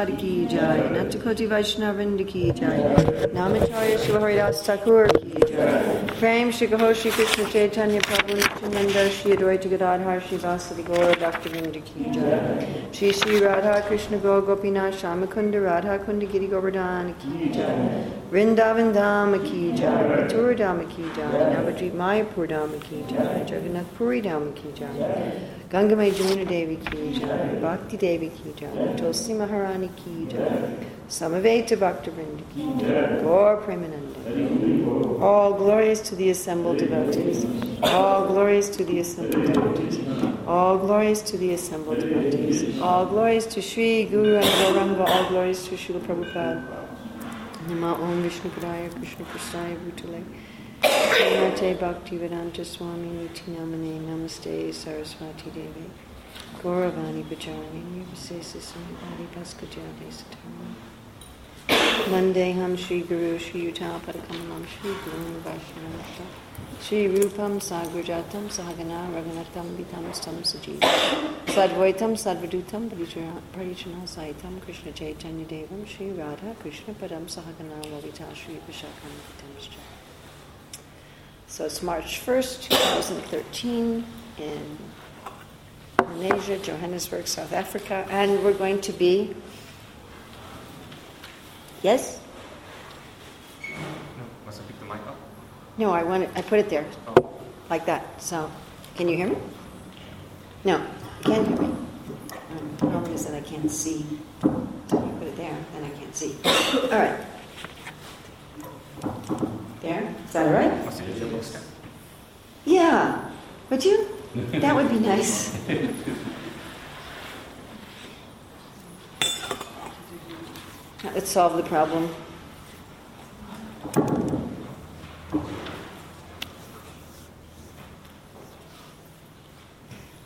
Prabhupada ki jai, Natakoti Vaishnavrinda ki jai, Namacharya Shivaharidas Thakur ki jai, Prem Shri Krishna Chaitanya Prabhu Nityananda Shri Advaita Gadadhar Shri Gaura Bhakta Vrinda ki jai, Shri Shri Radha Krishna Gaur Gopinath Shamakunda Radha Kunda Giri Govardhan ki jai, Vrindavan Dham ki jai, Mathura Dham ki jai, Navadvip Mayapur Dham ki jai, Jagannath ki jai, Gangamai Jamuna Devi ki jai, Bhakti Devi ki jai, Tulsi Maharani ki jai, Samaveta Bhakta Vrinda ki jai, Gaur Premananda. All glories to the assembled devotees. All glories to the assembled devotees. All glories to the assembled devotees. All glories to Sri Guru and Gauranga. All glories to Srila Prabhupada. Nama Om Vishnu Padaya Krishna Preshthaya Bhutale. Mate Bhakti Vedanta Swami Niti Namane Namaste Saraswati Devi Gauravani Bhajani Nivasesa Adi Paskajade Satama Mandeham Shri Guru Shri Sri Utapakamalam Shri Guru Vaishnavata Shri Rupam Sagrajatam Sahagana Raghunatam Vitam Stam Sajid Sadvaitam Sadvadutam Parijana Saitam Krishna Chaitanya Devam Shri Radha Krishna Padam Sahagana Lalita Shri Vishakam Vitam So it's March 1st, 2013 in Lenasia, Johannesburg, South Africa, and we're going to be Yes? No, must I pick the mic up? No, I want it, I put it there, Oh, like that. So, can you hear me? No, you can't hear me. Um, The problem is that I can't see. So you put it there, then I can't see. All right. There? Is that all right? must I use your book Yeah. Would you? That would be nice. Let's solve the problem.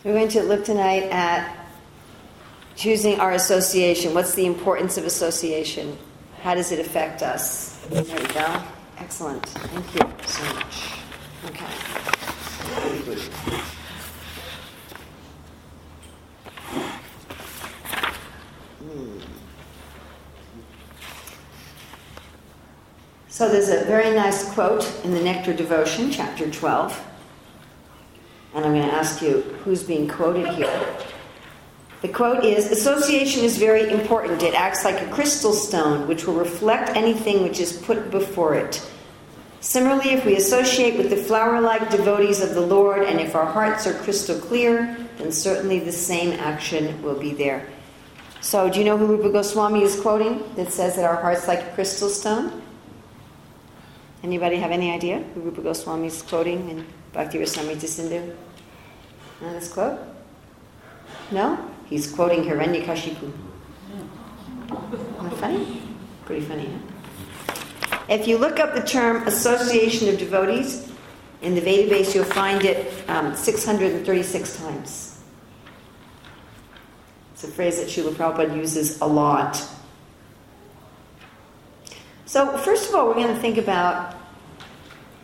We're going to look tonight at choosing our association. What's the importance of association? How does it affect us? There we go. Excellent. Thank you so much. Okay. Hmm. So there's a very nice quote in the Nectar Devotion, chapter 12. And I'm going to ask you who's being quoted here. The quote is Association is very important. It acts like a crystal stone which will reflect anything which is put before it. Similarly, if we associate with the flower like devotees of the Lord and if our hearts are crystal clear, then certainly the same action will be there. So, do you know who Rupa Goswami is quoting that says that our heart's like a crystal stone? Anybody have any idea who Rupa Goswami is quoting in Bhakti Rasamrita Sindhu? Know this quote? No? He's quoting Hiranyakashipu. Isn't funny? Pretty funny, huh? If you look up the term association of devotees in the database, you'll find it um, 636 times. It's a phrase that Srila Prabhupada uses a lot. So, first of all, we're going to think about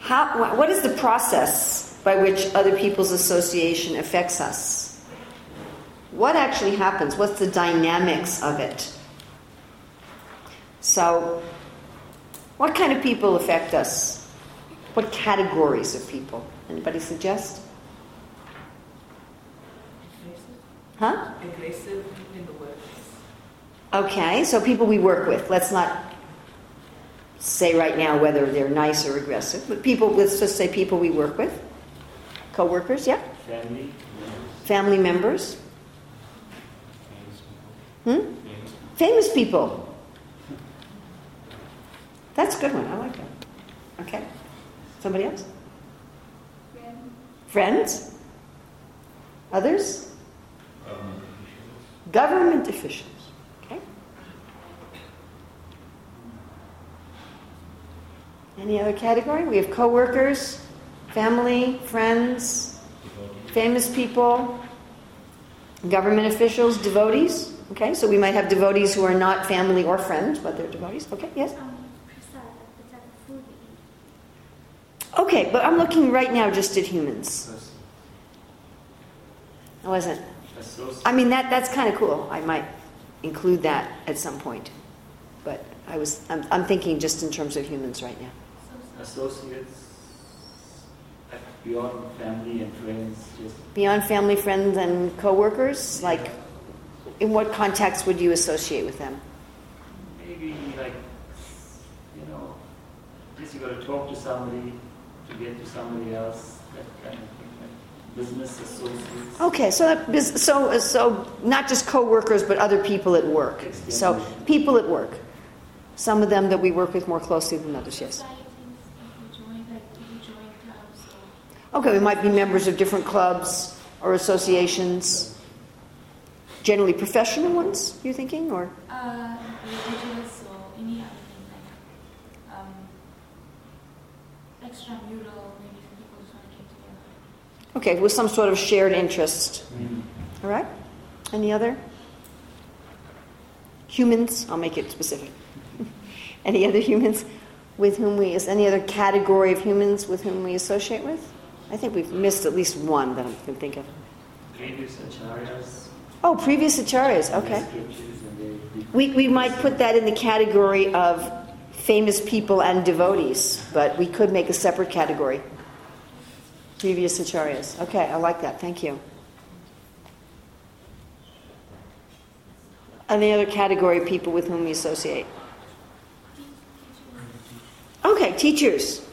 how, what is the process by which other people's association affects us? What actually happens? What's the dynamics of it? So, what kind of people affect us? What categories of people? Anybody suggest? Huh? aggressive in the words. Okay, so people we work with. Let's not say right now whether they're nice or aggressive, but people, let's just say people we work with. Co workers, yeah? Family, Members. Family members. Hmm? Famous. People. That's a good one. I like that. Okay. Somebody else? Friends? Others? Government officials. Okay. Any other category? We have coworkers, family, friends, famous people, government officials, devotees. Okay, so we might have devotees who are not family or friends, but they're devotees. Okay, yes? Um, prasad, the type of food we eat. Okay, but I'm looking right now just at humans. I wasn't. I mean, that, that's kind of cool. I might include that at some point. But I was, I'm, I'm thinking just in terms of humans right now. Associates, beyond family and friends, just Beyond family, friends, and coworkers, like, in what context would you associate with them? maybe like, you know, just you got to talk to somebody to get to somebody else, that kind of thing, like business associates. Okay, so that, bus- so so not just coworkers, but other people at work. So people at work. Some of them that we work with more closely than others. Yes. Societies, if you join, like, if you join clubs or Okay, we might be members of different clubs or associations. Generally, professional ones. you're thinking, or uh, religious or any other thing like um, extramural, maybe people just want get together. okay, with some sort of shared interest. Mm. All right. Any other humans? I'll make it specific. any other humans with whom we is any other category of humans with whom we associate with? I think we've missed at least one that I can think of. Previous acharyas, Oh, previous acharyas. Okay. and We, we might put that in the category of famous people and devotees, but we could make a separate category. Previous acharyas. Okay, I like that. Thank you. Any other category of people with whom we associate? Okay, teachers.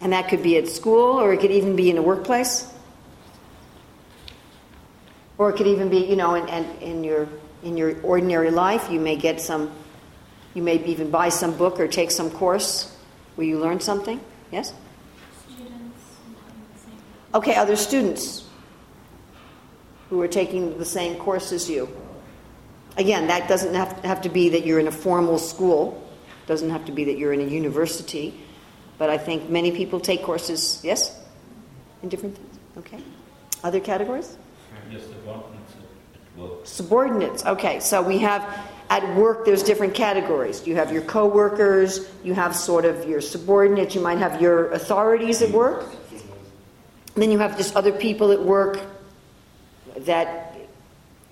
And that could be at school or it could even be in a workplace. Or it could even be, you know, in, in, in your in your ordinary life, you may get some, you may even buy some book or take some course where you learn something. Yes. Students in the same. Okay, other students who are taking the same course as you. Again, that doesn't have, have to be that you're in a formal school. Doesn't have to be that you're in a university. But I think many people take courses. Yes. In different things. Okay. Other categories. Yes, governance at work. Subordinates. Okay, so we have at work. There's different categories. You have your coworkers. You have sort of your subordinates. You might have your authorities at work. Then you have just other people at work that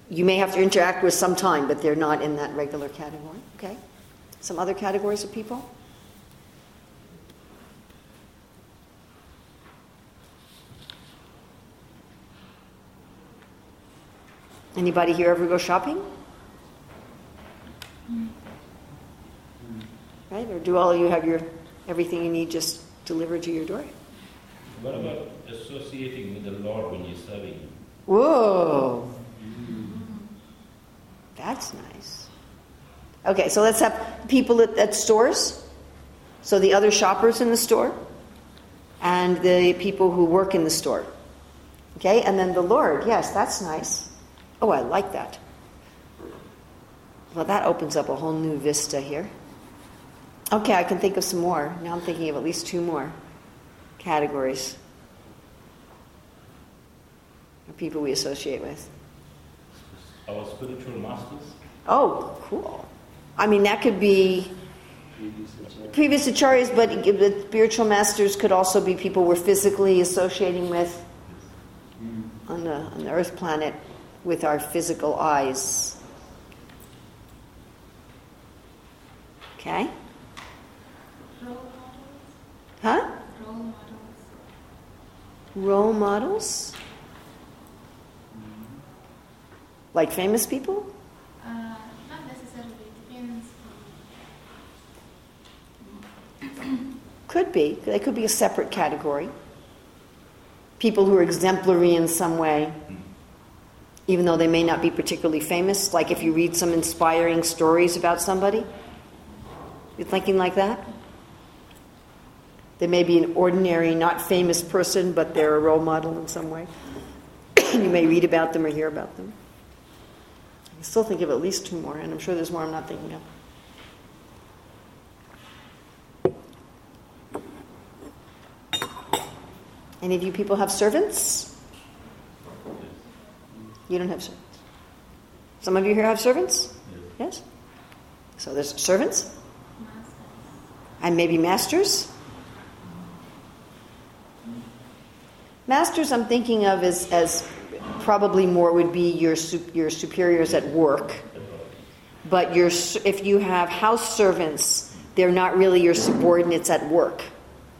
you may have to interact with sometime, but they're not in that regular category. Okay, some other categories of people. Anybody here ever go shopping? Right? Or do all of you have your everything you need just delivered to your door? What about associating with the Lord when you're serving Him? Whoa. That's nice. Okay, so let's have people at, at stores. So the other shoppers in the store and the people who work in the store. Okay, and then the Lord. Yes, that's nice. Oh, I like that. Well, that opens up a whole new vista here. Okay, I can think of some more. Now I'm thinking of at least two more categories of people we associate with. Our spiritual masters? Oh, cool. I mean, that could be previous acharyas. but the spiritual masters could also be people we're physically associating with Mm. on the, on the earth planet with our physical eyes. Okay? Huh? Role models. Role models? Like famous people? Uh, not necessarily. Depends. Could be. They could be a separate category. People who are exemplary in some way, even though they may not be particularly famous. Like if you read some inspiring stories about somebody, you're thinking like that? They may be an ordinary, not famous person, but they're a role model in some way. you may read about them or hear about them. I can still think of at least two more, and I'm sure there's more I'm not thinking of. Any of you people have servants? You don't have servants. Some of you here have servants? Yes? So there's servants? And maybe masters? Masters, I'm thinking of as, as probably more would be your your superiors at work. But your if you have house servants, they're not really your subordinates at work.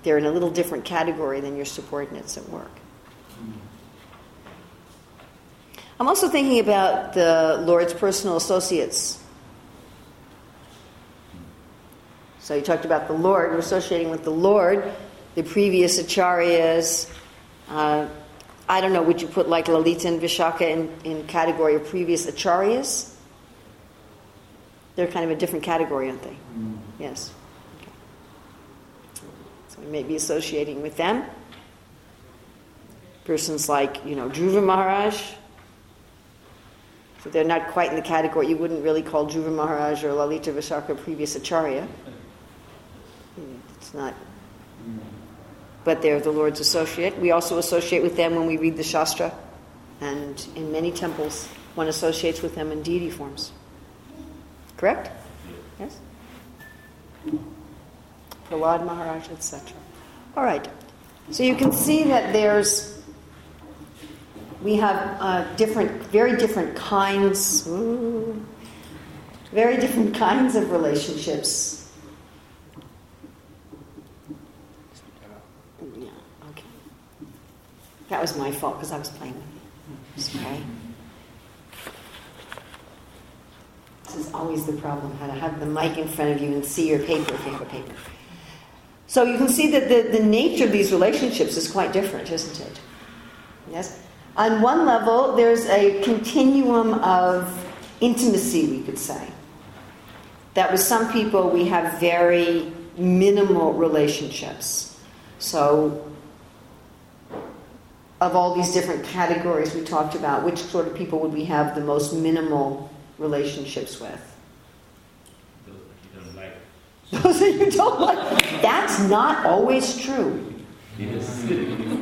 They're in a little different category than your subordinates at work. I'm also thinking about the Lord's personal associates. So you talked about the Lord. We're associating with the Lord, the previous acharyas. Uh, I don't know, would you put like Lalita and Vishaka in, in category of previous acharyas? They're kind of a different category, aren't they? Yes. Okay. So we may be associating with them. Persons like, you know, Dhruva Maharaj. They're not quite in the category. You wouldn't really call Dhruva Maharaj or Lalita Vishaka previous acharya. It's not. But they're the Lord's associate. We also associate with them when we read the Shastra. And in many temples, one associates with them in deity forms. Correct? Yes? Prahlad Maharaj, etc. All right. So you can see that there's, we have uh, different, very different kinds, very different kinds of relationships. Yeah, okay. That was my fault because I was playing with you. This is always the problem, how to have the mic in front of you and see your paper if you have a paper. So you can see that the, the nature of these relationships is quite different, isn't it? Yes? On one level, there's a continuum of intimacy, we could say. That with some people, we have very minimal relationships. So, of all these different categories we talked about, which sort of people would we have the most minimal relationships with? Those that you don't like. Those that you don't like. That's not always true.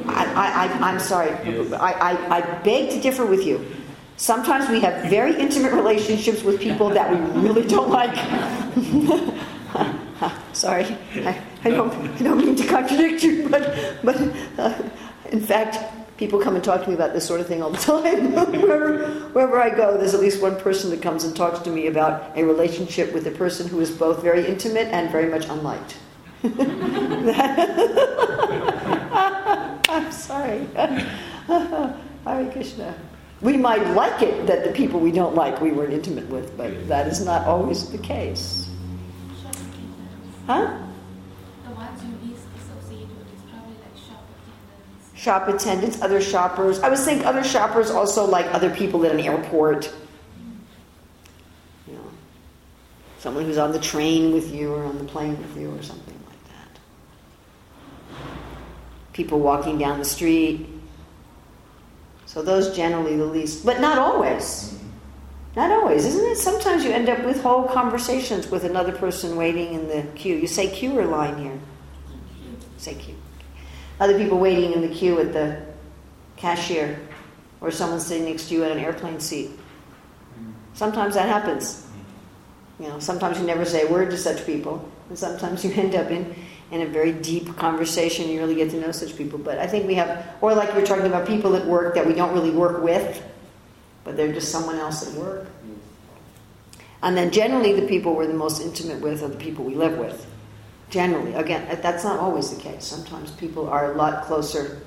I, I, I'm sorry. I, I, I beg to differ with you. Sometimes we have very intimate relationships with people that we really don't like. sorry, I, I, don't, I don't mean to contradict you, but, but uh, in fact, people come and talk to me about this sort of thing all the time. wherever, wherever I go, there's at least one person that comes and talks to me about a relationship with a person who is both very intimate and very much unliked. I'm sorry. Hare Krishna. We might like it that the people we don't like we weren't intimate with, but that is not always the case. Shop attendants. Huh? The ones you least associate with is probably like shop attendants. Shop attendants, other shoppers. I was thinking other shoppers also like other people at an airport. You know, someone who's on the train with you or on the plane with you or something like that. People walking down the street. So those generally the least, but not always. Mm-hmm. Not always, isn't it? Sometimes you end up with whole conversations with another person waiting in the queue. You say queue or line here? Say queue. Other people waiting in the queue at the cashier, or someone sitting next to you at an airplane seat. Mm-hmm. Sometimes that happens. Mm-hmm. You know, sometimes you never say a word to such people, and sometimes you end up in, in a very deep conversation. You really get to know such people. But I think we have, or like we're talking about people at work that we don't really work with, but they're just someone else at work. And then generally, the people we're the most intimate with are the people we live with. Generally, again, that's not always the case. Sometimes people are a lot closer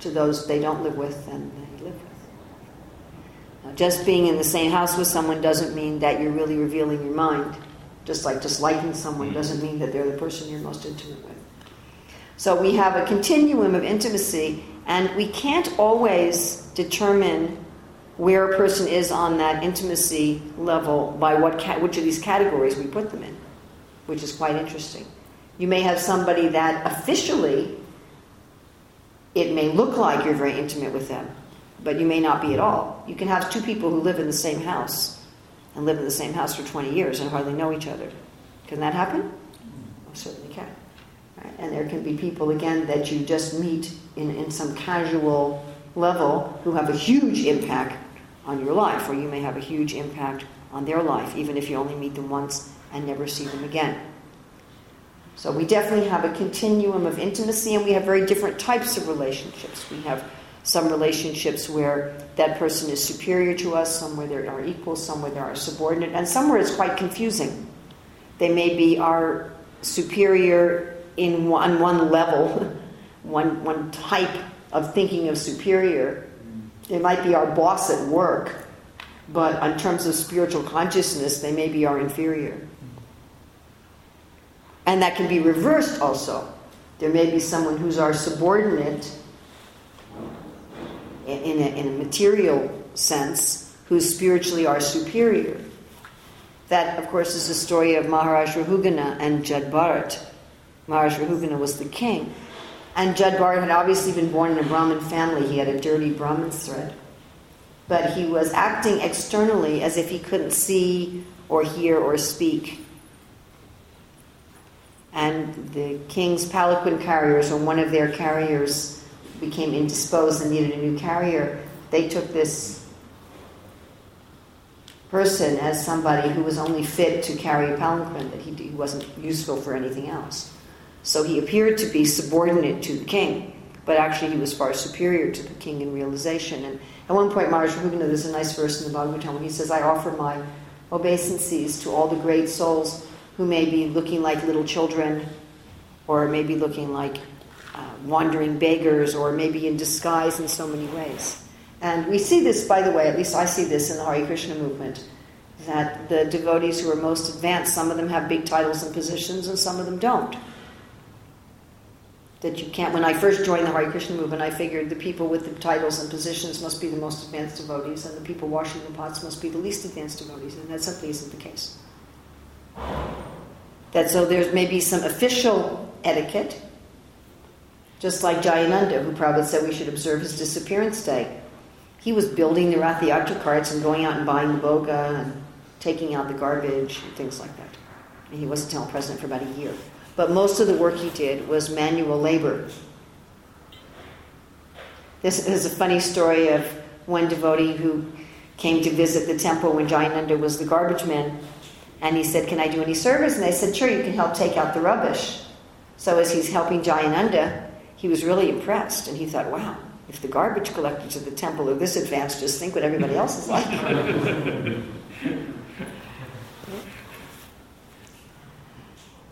to those they don't live with than they live with. Now, just being in the same house with someone doesn't mean that you're really revealing your mind. Just like disliking someone mm. doesn't mean that they're the person you're most intimate with. So we have a continuum of intimacy, and we can't always determine where a person is on that intimacy level by what ca- which of these categories we put them in, which is quite interesting. You may have somebody that officially it may look like you're very intimate with them, but you may not be at all. You can have two people who live in the same house and live in the same house for 20 years and hardly know each other. Can that happen? Mm. Oh, certainly can. Right? And there can be people, again, that you just meet in, in some casual level who have a huge impact on your life, or you may have a huge impact on their life, even if you only meet them once and never see them again. So we definitely have a continuum of intimacy, and we have very different types of relationships. We have some relationships where that person is superior to us, some where they are equal, some where they are subordinate, and some where it's quite confusing. They may be our superior in one, one level, one, one type of thinking of superior. They might be our boss at work, but in terms of spiritual consciousness, they may be our inferior. And that can be reversed also. There may be someone who's our subordinate in a, in a material sense, who spiritually are superior. That, of course, is the story of Maharaj Rahugana and Jad Bharat. Maharaj Rahugana was the king. And Jad Bharat had obviously been born in a Brahmin family. He had a dirty Brahmin thread. But he was acting externally as if he couldn't see or hear or speak. And the king's palanquin carriers, or one of their carriers, became indisposed and needed a new carrier. They took this person as somebody who was only fit to carry a palanquin, that he, he wasn't useful for anything else. So he appeared to be subordinate to the king, but actually he was far superior to the king in realization. And at one point, Maharaj Rahugana, there's a nice verse in the Bhagavatam where he says, I offer my obeisances to all the great souls who may be looking like little children, or maybe looking like uh, wandering beggars, or maybe in disguise in so many ways. And we see this, by the way, at least I see this in the Hare Krishna movement, that the devotees who are most advanced, some of them have big titles and positions, and some of them don't. That you can't, when I first joined the Hare Krishna movement, I figured the people with the titles and positions must be the most advanced devotees, and the people washing the pots must be the least advanced devotees, and that simply isn't the case. That so there's maybe some official etiquette, just like Jayananda, who probably said we should observe his disappearance day. He was building the Rathayatra carts and going out and buying the bhoga and taking out the garbage and things like that. And he wasn't town president for about a year. But most of the work he did was manual labor. This is a funny story of one devotee who came to visit the temple when Jayananda was the garbage man. And he said, Can I do any service? And they said, Sure, you can help take out the rubbish. So as he's helping Jayananda, he was really impressed. And he thought, Wow, if the garbage collectors of the temple are this advanced, just think what everybody else is like.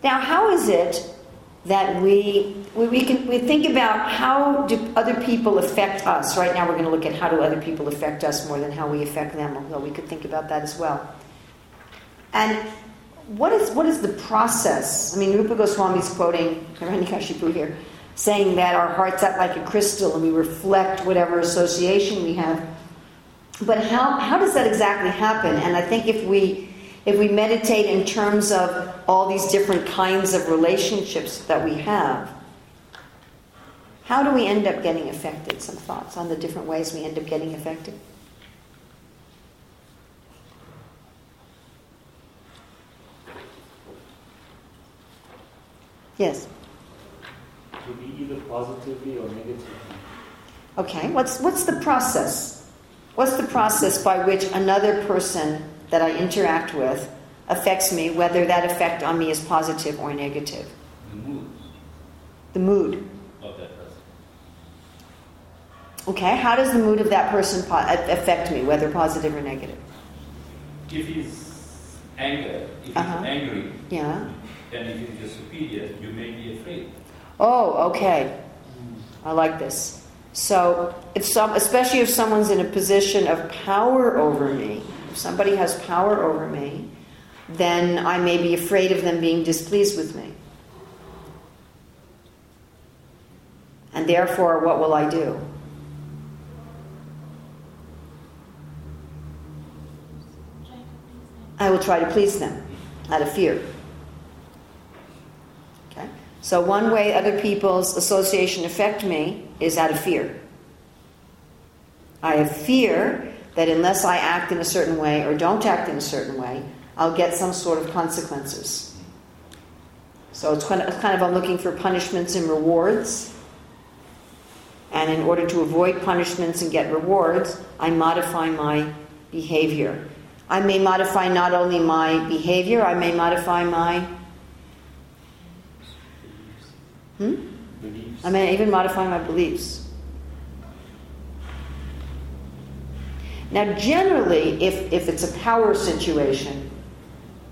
now, how is it that we, we, we, can, we think about how do other people affect us? Right now, we're going to look at how do other people affect us more than how we affect them, although we could think about that as well. And what is, what is the process? I mean, Rupa Goswami is quoting Hiranyakashipu here saying that our hearts act like a crystal and we reflect whatever association we have. But how, how does that exactly happen? And I think if we if we meditate in terms of all these different kinds of relationships that we have, how do we end up getting affected? Some thoughts on the different ways we end up getting affected. Yes to be either positively or negatively. Okay, what's, what's the process? What's the process by which another person that I interact with affects me, whether that effect on me is positive or negative? The mood The mood. of that person. Okay, how does the mood of that person affect me, whether positive or negative? If he's anger, if he's Uh-huh. angry, Yeah. then if he's your superior, you may be afraid. Oh, okay. I like this. So, if some, especially if someone's in a position of power over me, if somebody has power over me, then I may be afraid of them being displeased with me. And therefore, what will I do? I will try to please them out of fear. So, one way other people's association affect me is out of fear. I have fear that unless I act in a certain way or don't act in a certain way, I'll get some sort of consequences. So, it's kind of I'm looking for punishments and rewards. And in order to avoid punishments and get rewards, I modify my behavior. I may modify not only my behavior, I may modify my. Hmm? Beliefs. I may even modify my beliefs. Now, generally, if, if it's a power situation,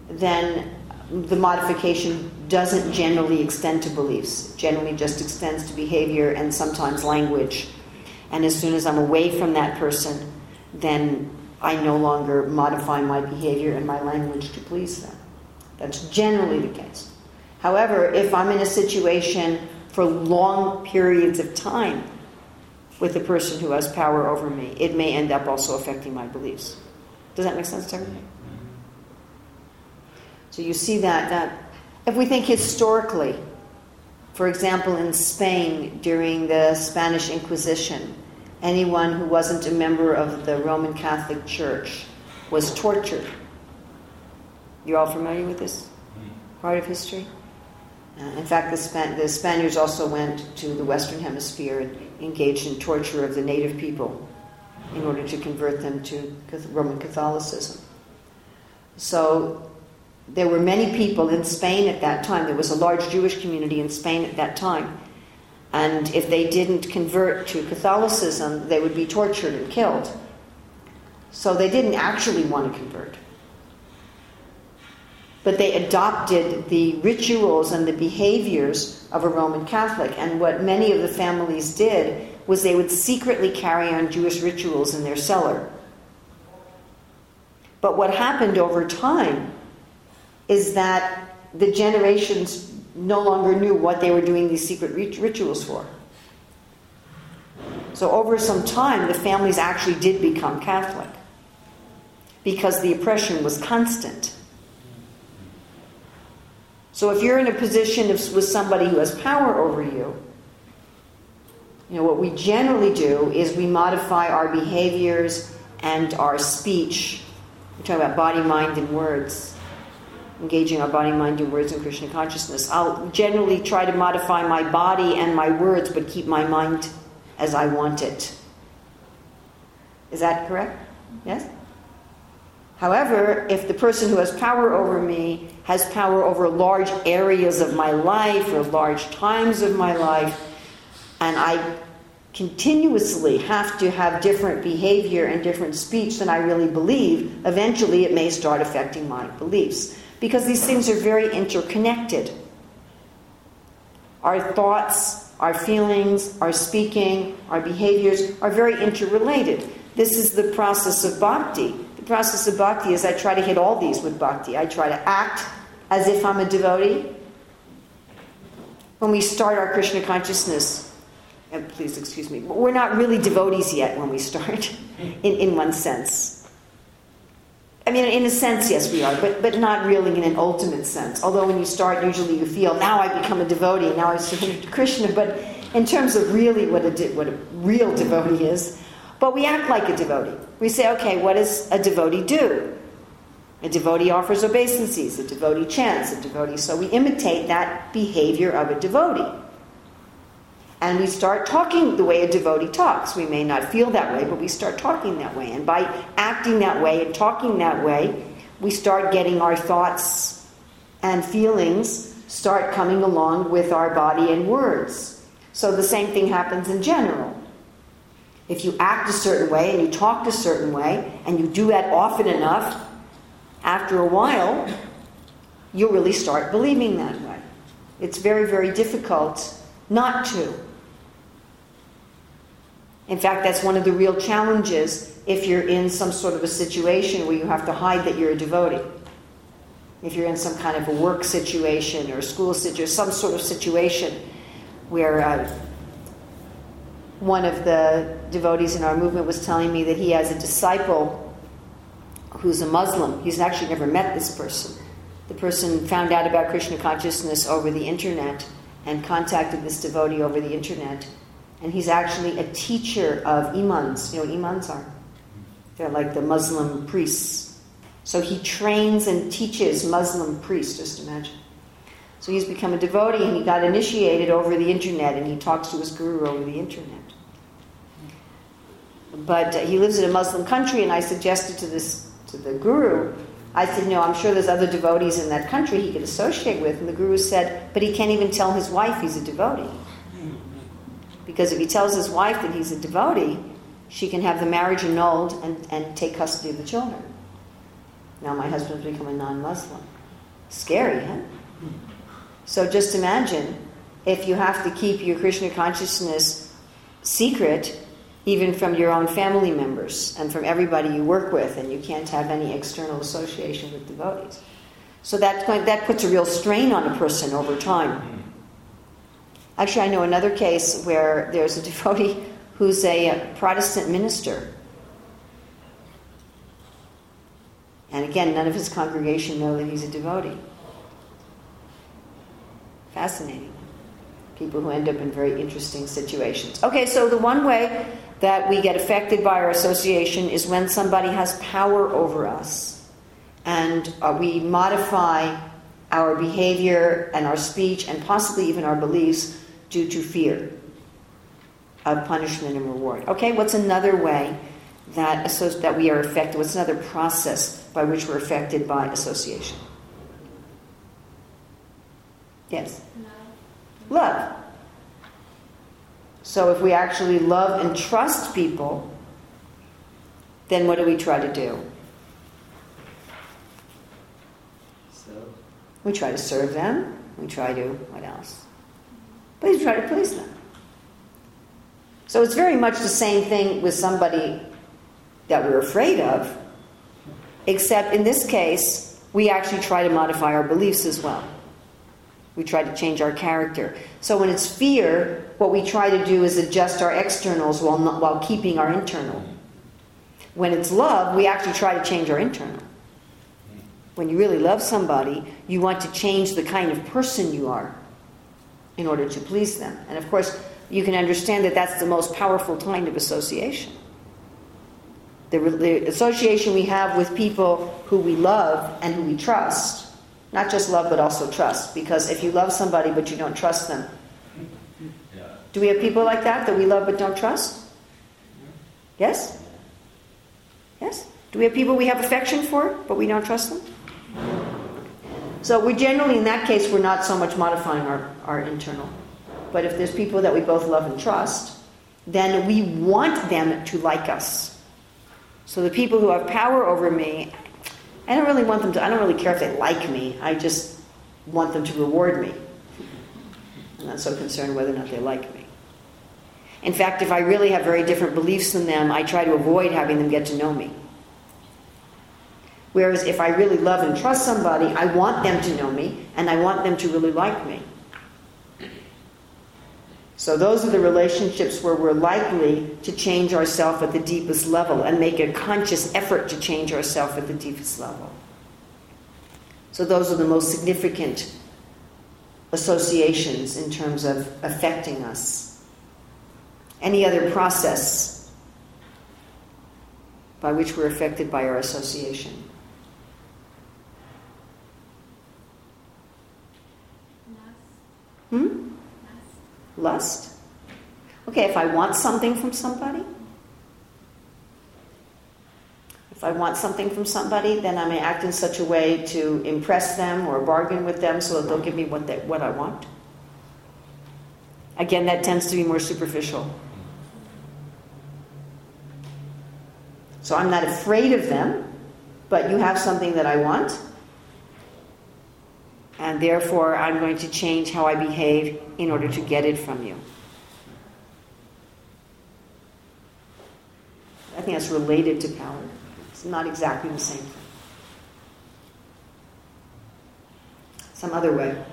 then the modification doesn't generally extend to beliefs. It generally just extends to behavior and sometimes language. And as soon as I'm away from that person, then I no longer modify my behavior and my language to please them. That's generally the case. However, if I'm in a situation for long periods of time with the person who has power over me, it may end up also affecting my beliefs. Does that make sense to everybody? Mm-hmm. So you see that that if we think historically, for example, in Spain during the Spanish Inquisition, anyone who wasn't a member of the Roman Catholic Church was tortured. You're all familiar with this mm-hmm. part of history? Uh, in fact, the, Span- the Spaniards also went to the Western Hemisphere and engaged in torture of the native people in order to convert them to Roman Catholicism. So there were many people in Spain at that time. There was a large Jewish community in Spain at that time. And if they didn't convert to Catholicism, they would be tortured and killed. So they didn't actually want to convert. But they adopted the rituals and the behaviors of a Roman Catholic. And what many of the families did was they would secretly carry on Jewish rituals in their cellar. But what happened over time is that the generations no longer knew what they were doing these secret rituals for. So, over some time, the families actually did become Catholic because the oppression was constant. So, if you're in a position of, with somebody who has power over you, you know, what we generally do is we modify our behaviors and our speech. We talk about body, mind, and words engaging our body, mind, and words in Krishna consciousness. I'll generally try to modify my body and my words, but keep my mind as I want it. Is that correct? Yes? However, if the person who has power over me has power over large areas of my life or large times of my life, and I continuously have to have different behavior and different speech than I really believe, eventually it may start affecting my beliefs because these things are very interconnected. Our thoughts, our feelings, our speaking, our behaviors are very interrelated. This is the process of bhakti. Process of bhakti is I try to hit all these with bhakti. I try to act as if I'm a devotee. When we start our Krishna consciousness, and please excuse me, but we're not really devotees yet when we start, in, in one sense. I mean, in a sense, yes, we are, but, but not really in an ultimate sense. Although when you start, usually you feel, now I become a devotee, now I surrender to Krishna. But in terms of really what a, de- what a real devotee is, but we act like a devotee. We say, okay, what does a devotee do? A devotee offers obeisances, a devotee chants, a devotee. So we imitate that behavior of a devotee and we start talking the way a devotee talks. We may not feel that way, but we start talking that way. And by acting that way and talking that way, we start getting our thoughts and feelings start coming along with our body and words. So the same thing happens in general. If you act a certain way and you talk a certain way and you do that often enough, after a while, you'll really start believing that way. It's very, very difficult not to. In fact, that's one of the real challenges if you're in some sort of a situation where you have to hide that you're a devotee. If you're in some kind of a work situation or a school situation, some sort of situation where uh, one of the devotees in our movement was telling me that he has a disciple who's a Muslim. He's actually never met this person. The person found out about Krishna consciousness over the internet and contacted this devotee over the internet and he's actually a teacher of imams. You know what imams are? They're like the Muslim priests. So he trains and teaches Muslim priests, just imagine. So he's become a devotee and he got initiated over the internet and he talks to his guru over the internet. But uh, he lives in a Muslim country and I suggested to this to the guru, I said, no, I'm sure there's other devotees in that country he could associate with. And the guru said, but he can't even tell his wife he's a devotee. Because if he tells his wife that he's a devotee, she can have the marriage annulled and, and take custody of the children. Now my husband's become a non Muslim. Scary, huh? So just imagine if you have to keep your Krishna consciousness secret, even from your own family members and from everybody you work with, and you can't have any external association with devotees. So that, that puts a real strain on a person over time. Actually, I know another case where there's a devotee who's a uh, Protestant minister. And again, none of his congregation know that he's a devotee. Fascinating. People who end up in very interesting situations. Okay, so the one way that we get affected by our association is when somebody has power over us and uh, we modify our behavior and our speech and possibly even our beliefs due to fear of punishment and reward. Okay, what's another way that, that we are affected? What's another process by which we're affected by association? Yes? Love. So if we actually love and trust people, then what do we try to do? So, We try to serve them. We try to, what else? We try to please them. So it's very much the same thing with somebody that we're afraid of, except in this case, we actually try to modify our beliefs as well. We try to change our character. So when it's fear, what we try to do is adjust our externals while, not, while keeping our internal. When it's love, we actually try to change our internal. When you really love somebody, you want to change the kind of person you are in order to please them. And of course, you can understand that that's the most powerful kind of association. The, the, association we have with people who we love and who we trust, not just love but also trust, because if you love somebody but you don't trust them, Yeah. do we have people like that that we love but don't trust? Yes? Yes? Do we have people we have affection for but we don't trust them? So we generally, in that case, we're not so much modifying our, our internal. But if there's people that we both love and trust, then we want them to like us. So the people who have power over me, I don't really want them to, I don't really care if they like me. I just want them to reward me. I'm not so concerned whether or not they like me. In fact, if I really have very different beliefs than them, I try to avoid having them get to know me. Whereas if I really love and trust somebody, I want them to know me and I want them to really like me. So those are the relationships where we're likely to change ourselves at the deepest level and make a conscious effort to change ourselves at the deepest level. So those are the most significant associations in terms of affecting us. Any other process by which we're affected by our association? Hmm? Lust? Okay, if I want something from somebody, if I want something from somebody, then I may act in such a way to impress them or bargain with them so that they'll give me what, they, what I want. Again, that tends to be more superficial. So I'm not afraid of them, but you have something that I want, and therefore I'm going to change how I behave in order to get it from you. I think that's related to power. It's not exactly the same thing. Some other way.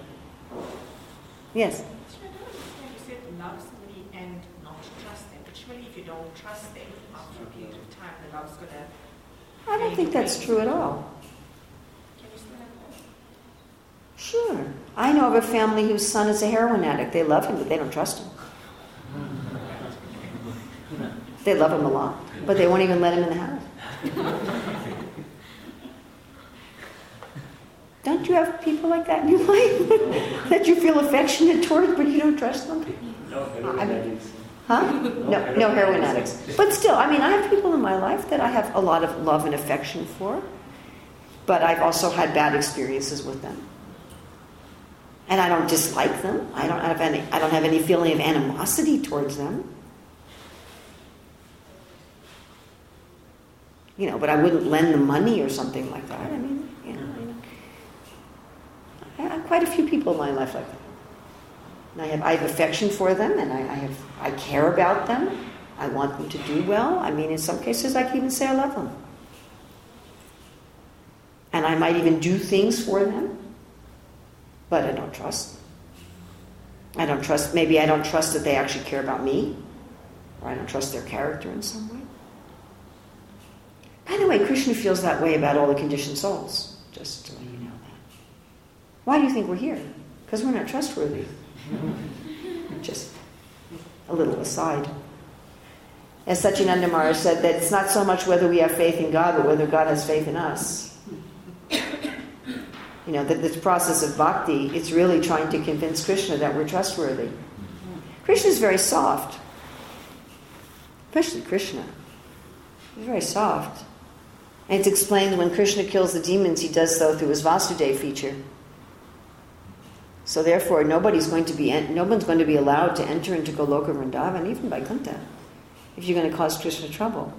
Yes? I don't understand. You said love somebody and not trust them. But surely if you don't trust them, after a period of time, the love's going to... I don't think that's true at all. Can you still have that? Sure. I know of a family whose son is a heroin addict. They love him, but they don't trust him. They love him a lot, but they won't even let him in the house. Don't you have people like that in your life that you feel affectionate towards, but you don't trust them? no heroin I mean- addicts. Huh? No, no heroin addicts. But still, I mean, I have people in my life that I have a lot of love and affection for, but I've also had bad experiences with them. And I don't dislike them. I don't have any I don't have any feeling of animosity towards them. you know, but I wouldn't lend them money or something like that. I mean, you know, know. I have quite a few people in my life like that. And I have, I have affection for them, and I, I have, I care about them. I want them to do well. I mean, in some cases, I can even say I love them. And I might even do things for them, but I don't trust. I don't trust, maybe I don't trust that they actually care about me, or I don't trust their character in some way. By the way, Krishna feels that way about all the conditioned souls, just to let you know that. Why do you think we're here? Because we're not trustworthy. just a little aside. As Maharaj said, that it's not so much whether we have faith in God, but whether God has faith in us. You know, that this process of bhakti, it's really trying to convince Krishna that we're trustworthy. Krishna is very soft, especially Krishna. He's very soft. And it's explained when Krishna kills the demons, he does so through his Vasudev feature. So therefore, nobody's going to be no one's going to be allowed to enter into Goloka Vrindavan, even Vaikuntha, if you're going to cause Krishna trouble.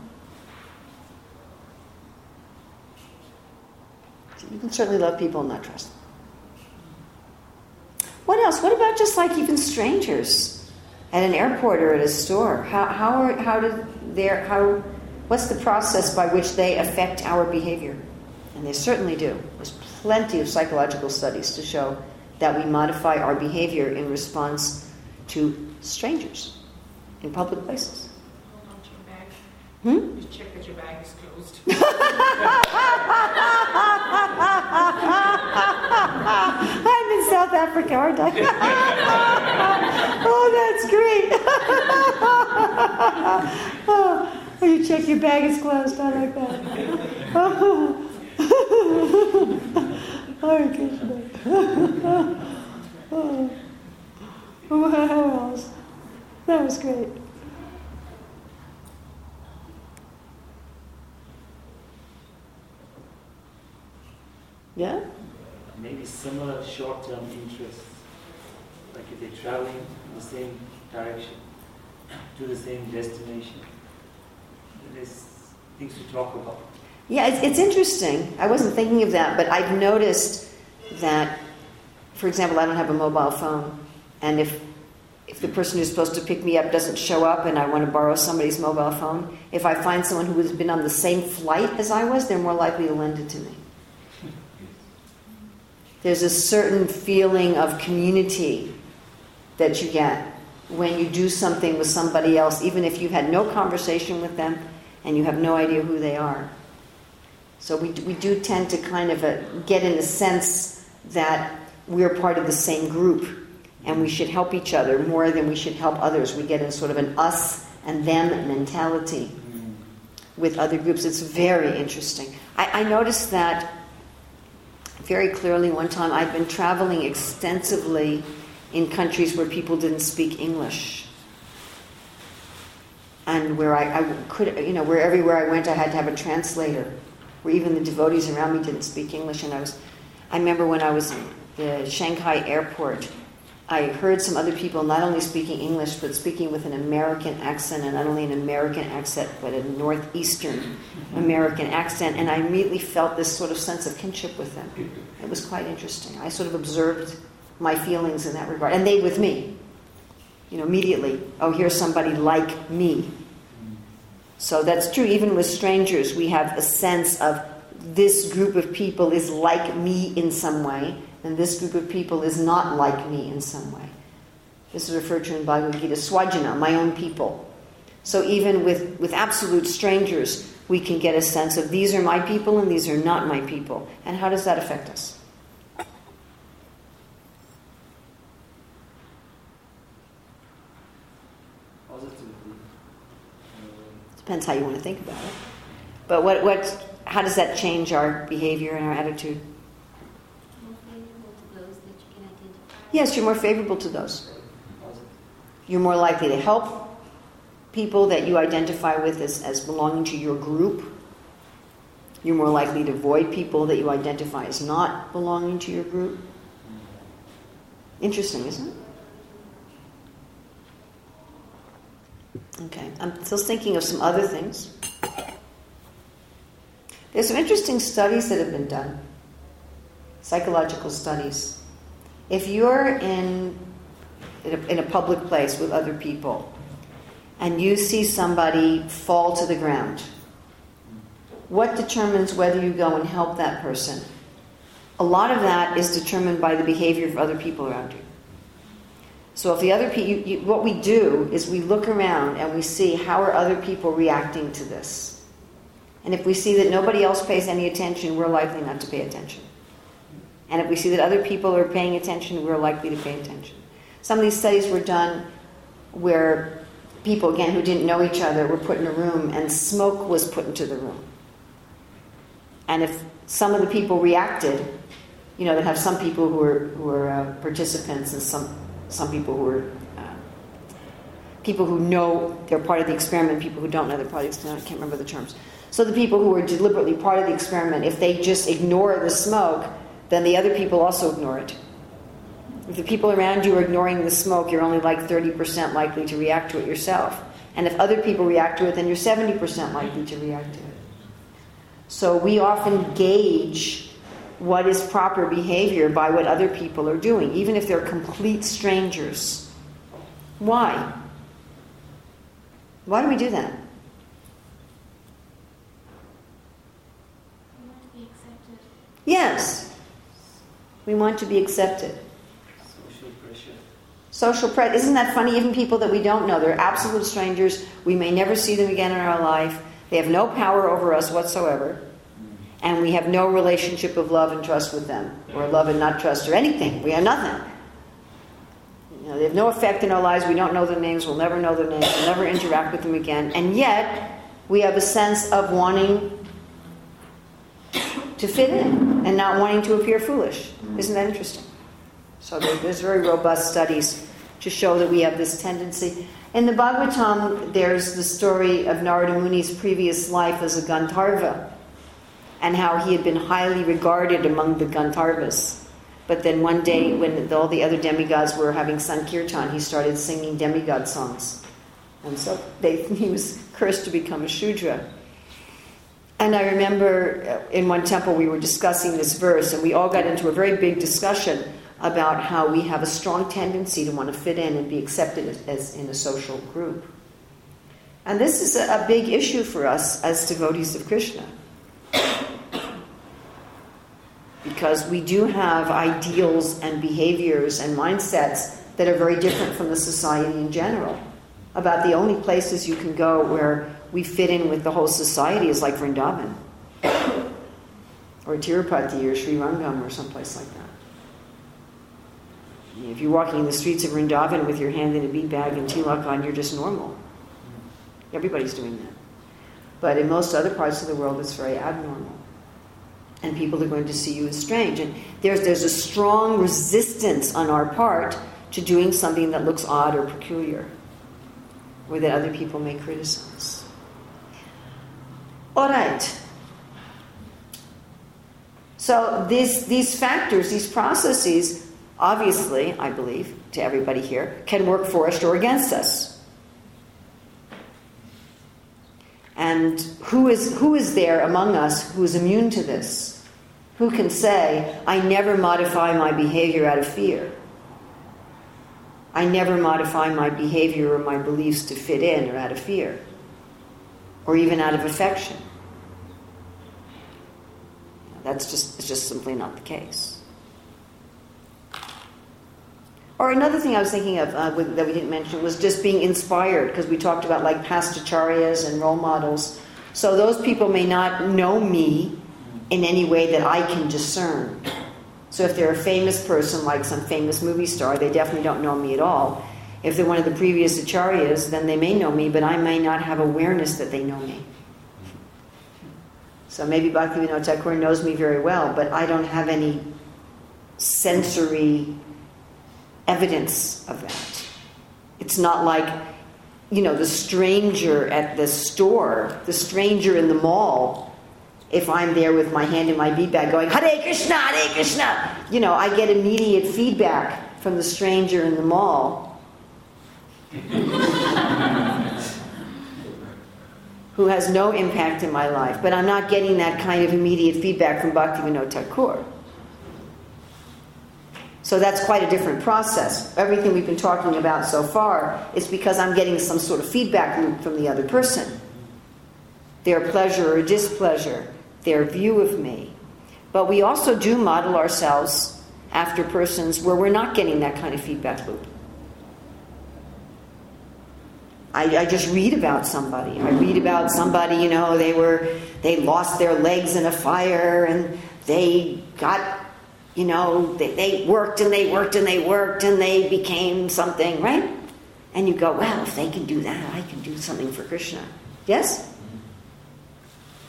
You can certainly love people and not trust them. What else? What about just like even strangers at an airport or at a store? How how are, how do their how what's the process by which they affect our behavior? And they certainly do. There's plenty of psychological studies to show that we modify our behavior in response to strangers in public places. Hold on to your bag. Hmm? Just check that your bag is closed. I'm in South Africa, aren't I? oh, that's great. oh, you check your bag is closed. I like that. Hare Krishna. oh. Else? That was great. Yeah? Maybe similar short-term interests, like if they're traveling in the same direction to the same destination. There's things to talk about. Yeah, it's, it's interesting. I wasn't thinking of that, but I've noticed that, for example, I don't have a mobile phone, and if if the person who's supposed to pick me up doesn't show up and I want to borrow somebody's mobile phone, if I find someone who has been on the same flight as I was, they're more likely to lend it to me. There's a certain feeling of community that you get when you do something with somebody else, even if you've had no conversation with them and you have no idea who they are. So we, we do tend to kind of a, get in a sense that we're part of the same group and we should help each other more than we should help others. We get in sort of an us and them mentality mm-hmm. with other groups. It's very interesting. I, I noticed that very clearly one time. I'd been traveling extensively in countries where people didn't speak English. And where I, I could, you know, where everywhere I went, I had to have a translator. Where even the devotees around me didn't speak English. And I was, I remember when I was in the Shanghai airport, I heard some other people not only speaking English, but speaking with an American accent, and not only an American accent, but a Northeastern American accent, and I immediately felt this sort of sense of kinship with them. It was quite interesting. I sort of observed my feelings in that regard, and they with me. You know, immediately, oh, here's somebody like me. So that's true, even with strangers, we have a sense of this group of people is like me in some way, and this group of people is not like me in some way. This is referred to in Bhagavad Gita, swajana, my own people. So even with, with absolute strangers, we can get a sense of these are my people and these are not my people. And how does that affect us? Depends how you want to think about it. But what, what, how does that change our behavior and our attitude? More favorable to those that you can identify. Yes, you're more favorable to those. You're more likely to help people that you identify with as, as belonging to your group. You're more likely to avoid people that you identify as not belonging to your group. Interesting, isn't it? Okay, I'm still thinking of some other things. There's some interesting studies that have been done, psychological studies. If you're in, in, a, in a public place with other people and you see somebody fall to the ground, what determines whether you go and help that person? A lot of that is determined by the behavior of other people around you. So if the other people, what we do is we look around and we see how are other people reacting to this. And if we see that nobody else pays any attention, we're likely not to pay attention. And if we see that other people are paying attention, we're likely to pay attention. Some of these studies were done where people, again, who didn't know each other were put in a room and smoke was put into the room. And if some of the people reacted, you know, that have some people who are, who are uh, participants and some, some people who are uh, people who know they're part of the experiment, people who don't know they're part of the experiment. I can't remember the terms. So the people who are deliberately part of the experiment, if they just ignore the smoke, then the other people also ignore it. If the people around you are ignoring the smoke, you're only like 30% likely to react to it yourself. And if other people react to it, then you're 70% likely to react to it. So we often gauge what is proper behavior by what other people are doing, even if they're complete strangers. Why? Why do we do that? We want to be accepted. Yes. We want to be accepted. Social pressure. Social pressure. Isn't that funny? Even people that we don't know, they're absolute strangers. We may never see them again in our life. They have no power over us whatsoever. And we have no relationship of love and trust with them, or love and not trust, or anything. We have nothing. You know, they have no effect in our lives. We don't know their names. We'll never know their names. We'll never interact with them again. And yet, we have a sense of wanting to fit in and not wanting to appear foolish. Isn't that interesting? So there's very robust studies to show that we have this tendency. In the Bhagavatam, there's the story of Narada Muni's previous life as a Gandharva and how he had been highly regarded among the Gandharvas. But then one day, when all the other demigods were having Sankirtan, he started singing demigod songs. And so they, he was cursed to become a Shudra. And I remember uh, in one temple we were discussing this verse, and we all got into a very big discussion about how we have a strong tendency to want to fit in and be accepted as, in a social group. And this is a big issue for us as devotees of Krishna. Because we do have ideals and behaviors and mindsets that are very different from the society in general. About the only places you can go where we fit in with the whole society is like Vrindavan, or Tirupati, or Sri Rangam, or someplace like that. If you're walking in the streets of Vrindavan with your hand in a bead bag and tilak on, you're just normal. Everybody's doing that. But in most other parts of the world, it's very abnormal. And people are going to see you as strange. And there's, there's a strong resistance on our part to doing something that looks odd or peculiar, or that other people may criticize. All right. So these, these factors, these processes, obviously, I believe, to everybody here, can work for us or against us. And who is, who is there among us who is immune to this? Who can say, I never modify my behavior out of fear? I never modify my behavior or my beliefs to fit in or out of fear, or even out of affection. That's just, it's just simply not the case. Or another thing I was thinking of uh, with, that we didn't mention was just being inspired, because we talked about like past acharyas and role models. So those people may not know me in any way that I can discern. So if they're a famous person, like some famous movie star, they definitely don't know me at all. If they're one of the previous acharyas, then they may know me, but I may not have awareness that they know me. So maybe Bhaktivinoda Thakur knows me very well, but I don't have any sensory evidence of that. It's not like, you know, the stranger at the store, the stranger in the mall. If I'm there with my hand in my bead bag going, Hare Krishna, Hare Krishna, you know, I get immediate feedback from the stranger in the mall. who has no impact in my life, but I'm not getting that kind of immediate feedback from Bhakti Vinod Thakur. So that's quite a different process. Everything we've been talking about so far is because I'm getting some sort of feedback loop from the other person. Their pleasure or displeasure, their view of me. But we also do model ourselves after persons where we're not getting that kind of feedback loop. I, I, just read about somebody. I read about somebody, you know, they were they lost their legs in a fire and they got, you know, they, they worked and they worked and they worked and they became something, right? And you go, well, if they can do that, I can do something for Krishna. Yes?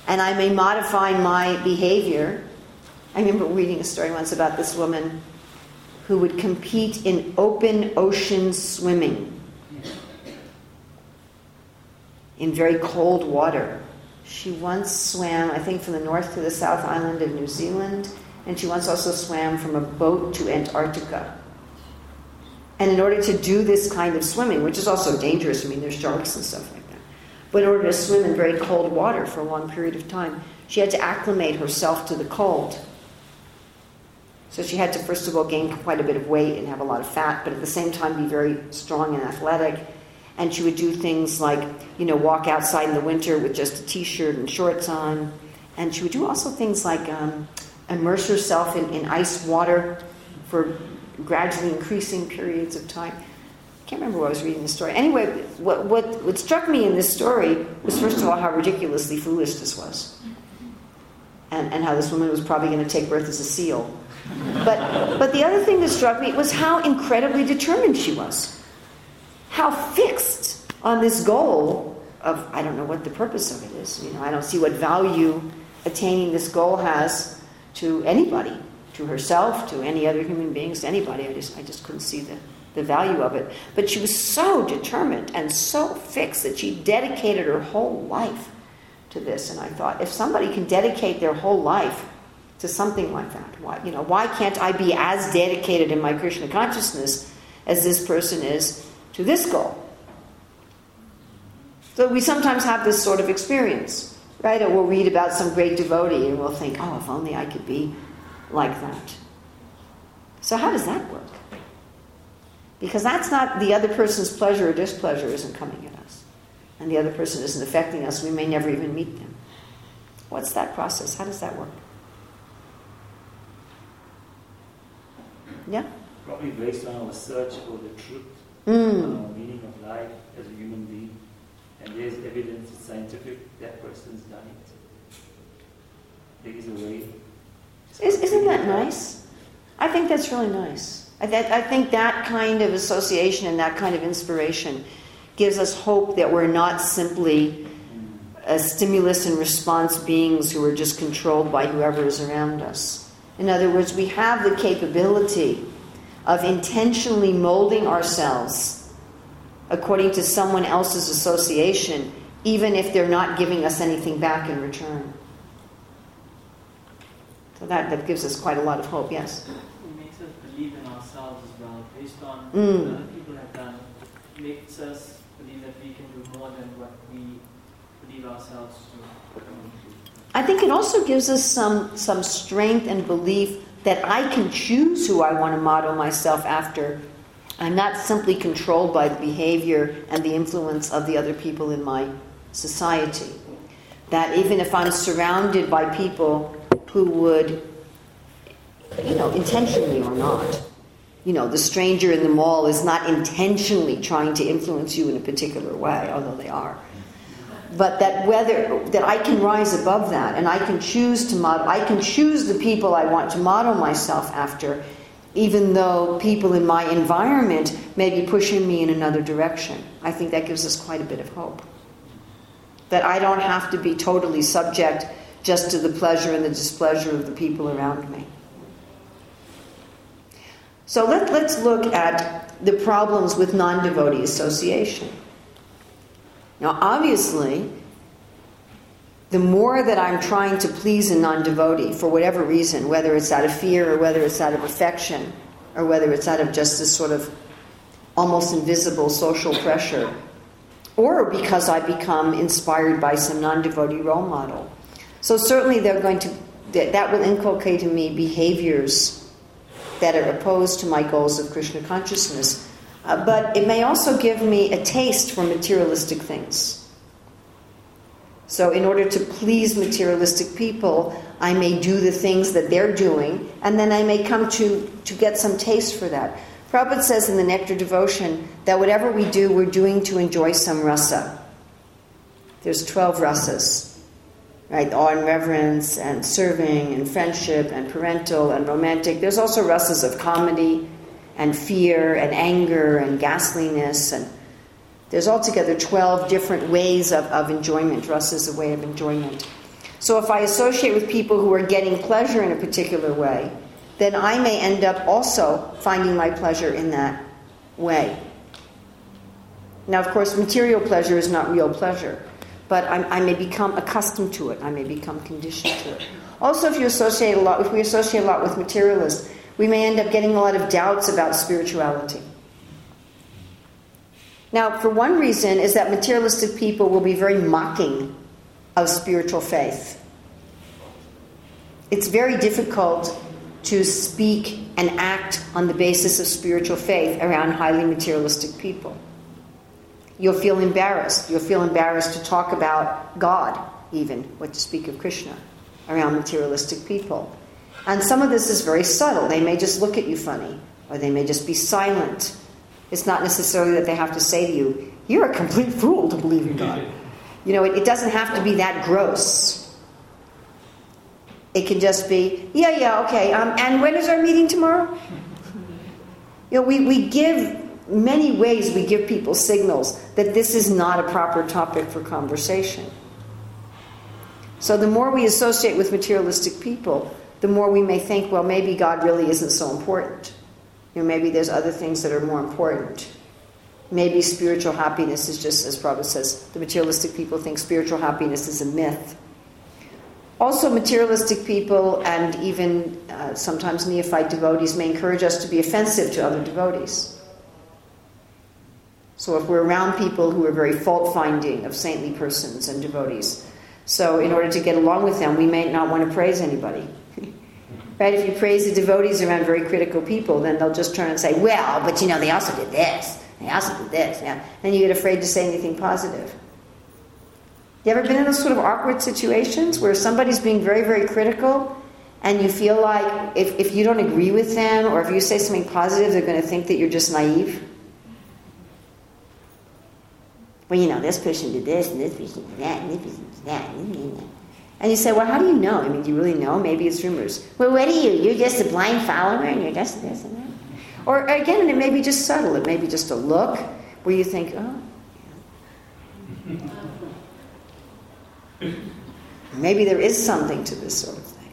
And I may modify my behavior. I remember reading a story once about this woman who would compete in open ocean swimming in very cold water. She once swam, I think, from the north to the south island of New Zealand, and she once also swam from a boat to Antarctica. And in order to do this kind of swimming, which is also dangerous, I mean, there's sharks and stuff like that, but in order to swim in very cold water for a long period of time, she had to acclimate herself to the cold. So she had to, first of all, gain quite a bit of weight and have a lot of fat, but at the same time be very strong and athletic and she would do things like, you know, walk outside in the winter with just a t-shirt and shorts on. And she would do also things like um, immerse herself in, in ice water for gradually increasing periods of time. I can't remember what I was reading the story. Anyway, what, what, what struck me in this story was, first of all, how ridiculously foolish this was. And, and how this woman was probably going to take birth as a seal. But, but the other thing that struck me was how incredibly determined she was how fixed on this goal of I don't know what the purpose of it is. You know, I don't see what value attaining this goal has to anybody, to herself, to any other human beings, to anybody. I just I just couldn't see the, the value of it. But she was so determined and so fixed that she dedicated her whole life to this. And I thought, if somebody can dedicate their whole life to something like that, why you know, why can't I be as dedicated in my Krishna consciousness as this person is to this goal. So we sometimes have this sort of experience, right? We'll read about some great devotee and we'll think, oh, if only I could be like that. So, how does that work? Because that's not the other person's pleasure or displeasure isn't coming at us. And the other person isn't affecting us. We may never even meet them. What's that process? How does that work? Yeah? Probably based on our search for the truth Mm. meaning of life as a human being. And there's evidence, it's scientific, that person's done it. There is a way. Is, isn't that nice? I think that's really nice. I, th- I think that kind of association and that kind of inspiration gives us hope that we're not simply a stimulus and response beings who are just controlled by whoever is around us. In other words, we have the capability of intentionally molding ourselves according to someone else's association, even if they're not giving us anything back in return. So that, that gives us quite a lot of hope, yes? It makes us believe in ourselves as well, based on Mm. what other people have done. It makes us believe that we can do more than what we believe ourselves to. I think it also gives us some, some strength and belief that I can choose who I want to model myself after. I'm not simply controlled by the behavior and the influence of the other people in my society. That even if I'm surrounded by people who would, you know, intentionally or not, you know, the stranger in the mall is not intentionally trying to influence you in a particular way, although they are but that whether that I can rise above that and I can choose to model I can choose the people I want to model myself after even though people in my environment may be pushing me in another direction. I think that gives us quite a bit of hope. That I don't have to be totally subject just to the pleasure and the displeasure of the people around me. So let, let's look at the problems with non devotee association. Now, obviously, the more that I'm trying to please a non devotee for whatever reason, whether it's out of fear or whether it's out of affection or whether it's out of just this sort of almost invisible social pressure, or because I become inspired by some non devotee role model. So, certainly, they're going to, that that will inculcate in me behaviors that are opposed to my goals of Krishna consciousness. Uh, but it may also give me a taste for materialistic things. So, in order to please materialistic people, I may do the things that they're doing, and then I may come to, to get some taste for that. Prabhupada says in the Nectar Devotion that whatever we do, we're doing to enjoy some rasa. There's 12 rasas, right? Awe and reverence, and serving, and friendship, and parental, and romantic. There's also rasas of comedy, and fear, and anger, and ghastliness, and there's altogether 12 different ways of, of enjoyment. Rasa is a way of enjoyment. So if I associate with people who are getting pleasure in a particular way, then I may end up also finding my pleasure in that way. Now, of course, material pleasure is not real pleasure, but I, I may become accustomed to it. I may become conditioned to it. Also, if you associate a lot, if we associate a lot with materialists, we may end up getting a lot of doubts about spirituality. Now, for one reason, is that materialistic people will be very mocking of spiritual faith. It's very difficult to speak and act on the basis of spiritual faith around highly materialistic people. You'll feel embarrassed. You'll feel embarrassed to talk about God, even, what to speak of Krishna, around materialistic people. And some of this is very subtle. They may just look at you funny, or they may just be silent it's not necessarily that they have to say to you, You're a complete fool to believe in God. You know, it, it doesn't have to be that gross. It can just be, Yeah, yeah, okay, um, and when is our meeting tomorrow? You know, we, we give many ways we give people signals that this is not a proper topic for conversation. So the more we associate with materialistic people, the more we may think, well, maybe God really isn't so important. You know, maybe there's other things that are more important. Maybe spiritual happiness is just, as Prabhupada says, the materialistic people think spiritual happiness is a myth. Also, materialistic people and even uh, sometimes neophyte devotees may encourage us to be offensive to other devotees. So, if we're around people who are very fault finding of saintly persons and devotees, so in order to get along with them, we may not want to praise anybody. Right? If you praise the devotees around very critical people, then they'll just turn and say, well, but you know, they also did this. They also did this. Yeah. And you get afraid to say anything positive. You ever been in those sort of awkward situations where somebody's being very, very critical and you feel like if, if you don't agree with them or if you say something positive, they're going to think that you're just naive? Well, you know, this person did this and this person did that and this person did that. And you say, well, how do you know? I mean, do you really know? Maybe it's rumors. Well, what are you? You're just a blind follower and you're just this and that. Or again, it may be just subtle. It may be just a look where you think, oh, yeah. maybe there is something to this sort of thing.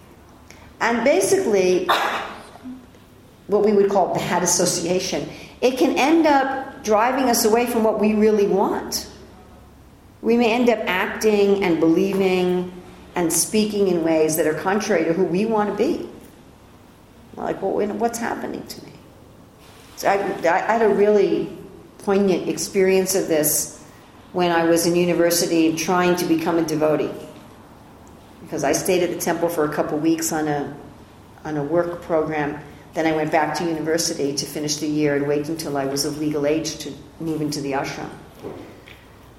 And basically, what we would call bad association, it can end up driving us away from what we really want. We may end up acting and believing and speaking in ways that are contrary to who we want to be. Like, well, what's happening to me? So I, I had a really poignant experience of this when I was in university trying to become a devotee. Because I stayed at the temple for a couple weeks on a, on a work program. Then I went back to university to finish the year and wait until I was of legal age to move into the ashram.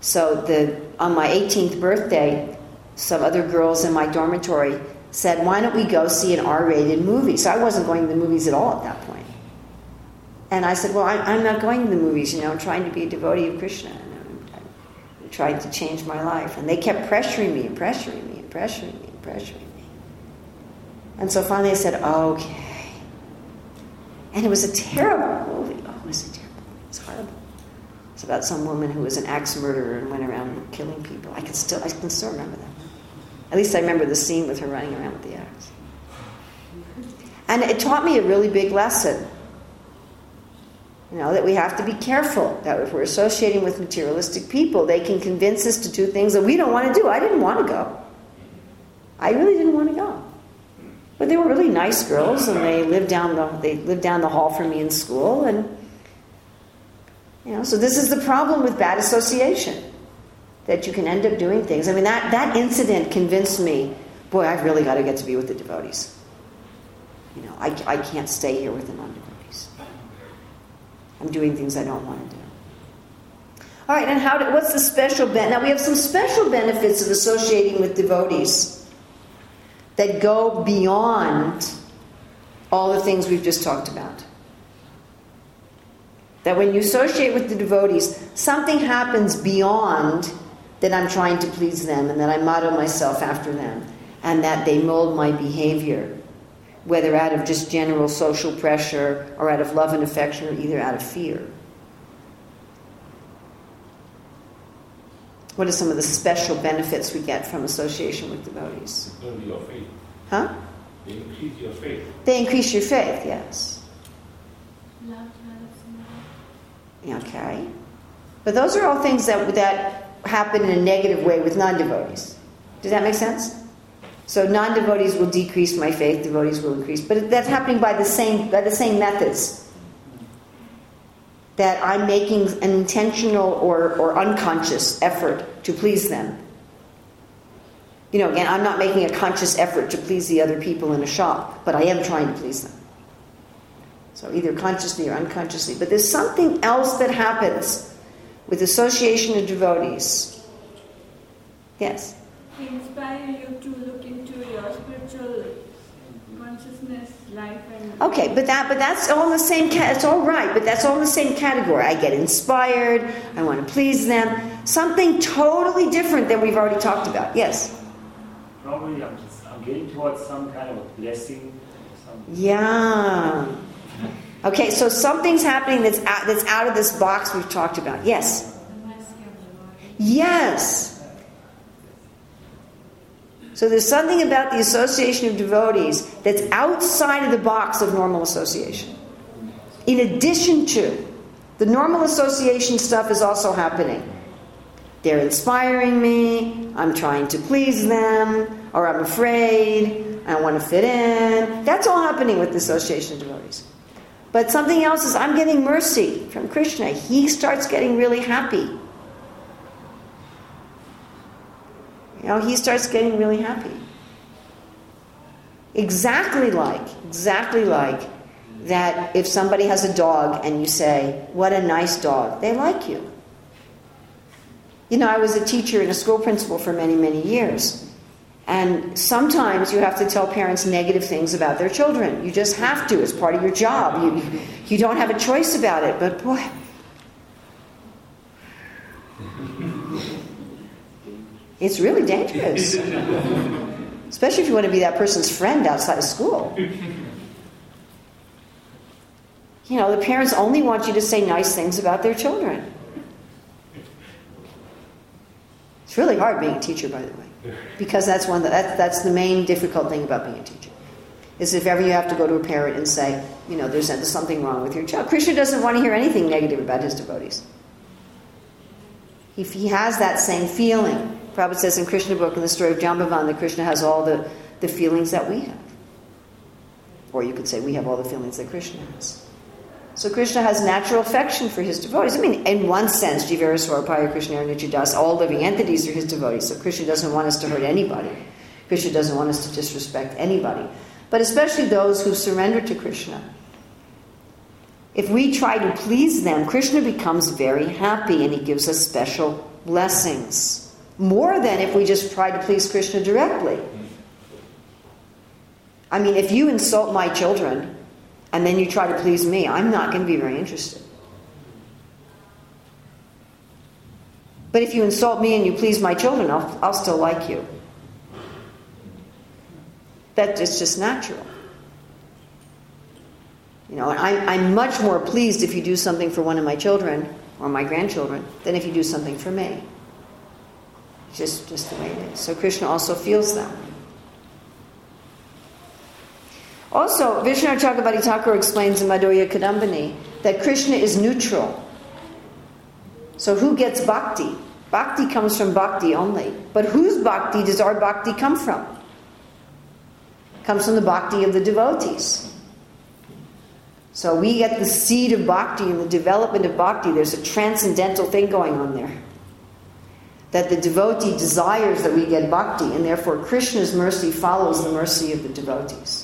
So the, on my 18th birthday, some other girls in my dormitory said, Why don't we go see an R rated movie? So I wasn't going to the movies at all at that point. And I said, Well, I'm not going to the movies, you know, I'm trying to be a devotee of Krishna. And I'm trying to change my life. And they kept pressuring me and pressuring me and pressuring me and pressuring me. And so finally I said, Okay. And it was a terrible movie. Oh, it was a terrible movie. It was horrible. It's about some woman who was an axe murderer and went around killing people. I can still, I can still remember that. At least I remember the scene with her running around with the axe. And it taught me a really big lesson. You know, that we have to be careful that if we're associating with materialistic people, they can convince us to do things that we don't want to do. I didn't want to go. I really didn't want to go. But they were really nice girls and they lived down the they lived down the hall from me in school and you know, so this is the problem with bad association. That you can end up doing things. I mean, that, that incident convinced me, boy, I've really got to get to be with the devotees. You know, I, I can't stay here with the non devotees. I'm doing things I don't want to do. All right, and how? Do, what's the special benefit? Now we have some special benefits of associating with devotees that go beyond all the things we've just talked about. That when you associate with the devotees, something happens beyond that I'm trying to please them and that I model myself after them and that they mold my behavior, whether out of just general social pressure or out of love and affection or either out of fear. What are some of the special benefits we get from association with devotees? Build your faith. Huh? They increase your faith. They increase your faith, yes. Love to love. Okay. But those are all things that, that happen in a negative way with non devotees. Does that make sense? So non devotees will decrease my faith, devotees will increase. But that's happening by the same, by the same methods. That I'm making an intentional or, or unconscious effort to please them. You know, again, I'm not making a conscious effort to please the other people in a shop, but I am trying to please them. So either consciously or unconsciously. But there's something else that happens with association of devotees. Yes? They inspire you to look into your spiritual consciousness, life, and Okay, but that but that's all in the same cat. It's all right, but that's all in the same category. I get inspired. I want to please them. Something totally different than we've already talked about. Yes. Probably I'm just I'm getting towards some kind of a blessing. Some, Yeah. Okay, so something's happening that's out, that's out of this box we've talked about. Yes. Yes. So there's something about the association of devotees that's outside of the box of normal association. In addition to the normal association stuff is also happening. They're inspiring me, I'm trying to please them, or I'm afraid, I want to fit in. That's all happening with the association of devotees. But something else is I'm getting mercy from Krishna. He starts getting really happy. You know, he starts getting really happy. Exactly like, exactly like that if somebody has a dog and you say, What a nice dog, they like you. You know, I was a teacher and a school principal for many, many years. And sometimes you have to tell parents negative things about their children. You just have to, it's part of your job. You, you don't have a choice about it. But boy, it's really dangerous. Especially if you want to be that person's friend outside of school. You know, the parents only want you to say nice things about their children. It's really hard being a teacher, by the way, because that's one that, that that's the main difficult thing about being a teacher. Is if ever you have to go to a parent and say, you know, there's, something wrong with your child. Krishna doesn't want to hear anything negative about his devotees. If he has that same feeling, Prabhupada says in Krishna book in the story of Jambavan that Krishna has all the, the feelings that we have. Or you could say we have all the feelings that Krishna has. So Krishna has natural affection for his devotees. I mean, in one sense, Jivara Swarapaya Krishna Nichidas, all living entities are his devotees. So Krishna doesn't want us to hurt anybody. Krishna doesn't want us to disrespect anybody. But especially those who surrender to Krishna. If we try to please them, Krishna becomes very happy and he gives us special blessings. More than if we just try to please Krishna directly. I mean, if you insult my children, and then you try to please me, I'm not going to be very interested. But if you insult me and you please my children, I'll, I'll still like you. That is just natural. You know, I, I'm much more pleased if you do something for one of my children or my grandchildren than if you do something for me. It's just, just the way it is. So Krishna also feels that. Also, Vishwanath Chakravarti Thakur explains in Madhurya Kadambini that Krishna is neutral. So who gets bhakti? Bhakti comes from bhakti only. But whose bhakti does our bhakti come from? It comes from the bhakti of the devotees. So we get the seed of bhakti and the development of bhakti. There's a transcendental thing going on there. that the devotee desires that we get bhakti, and therefore Krishna's mercy follows the mercy of the devotees.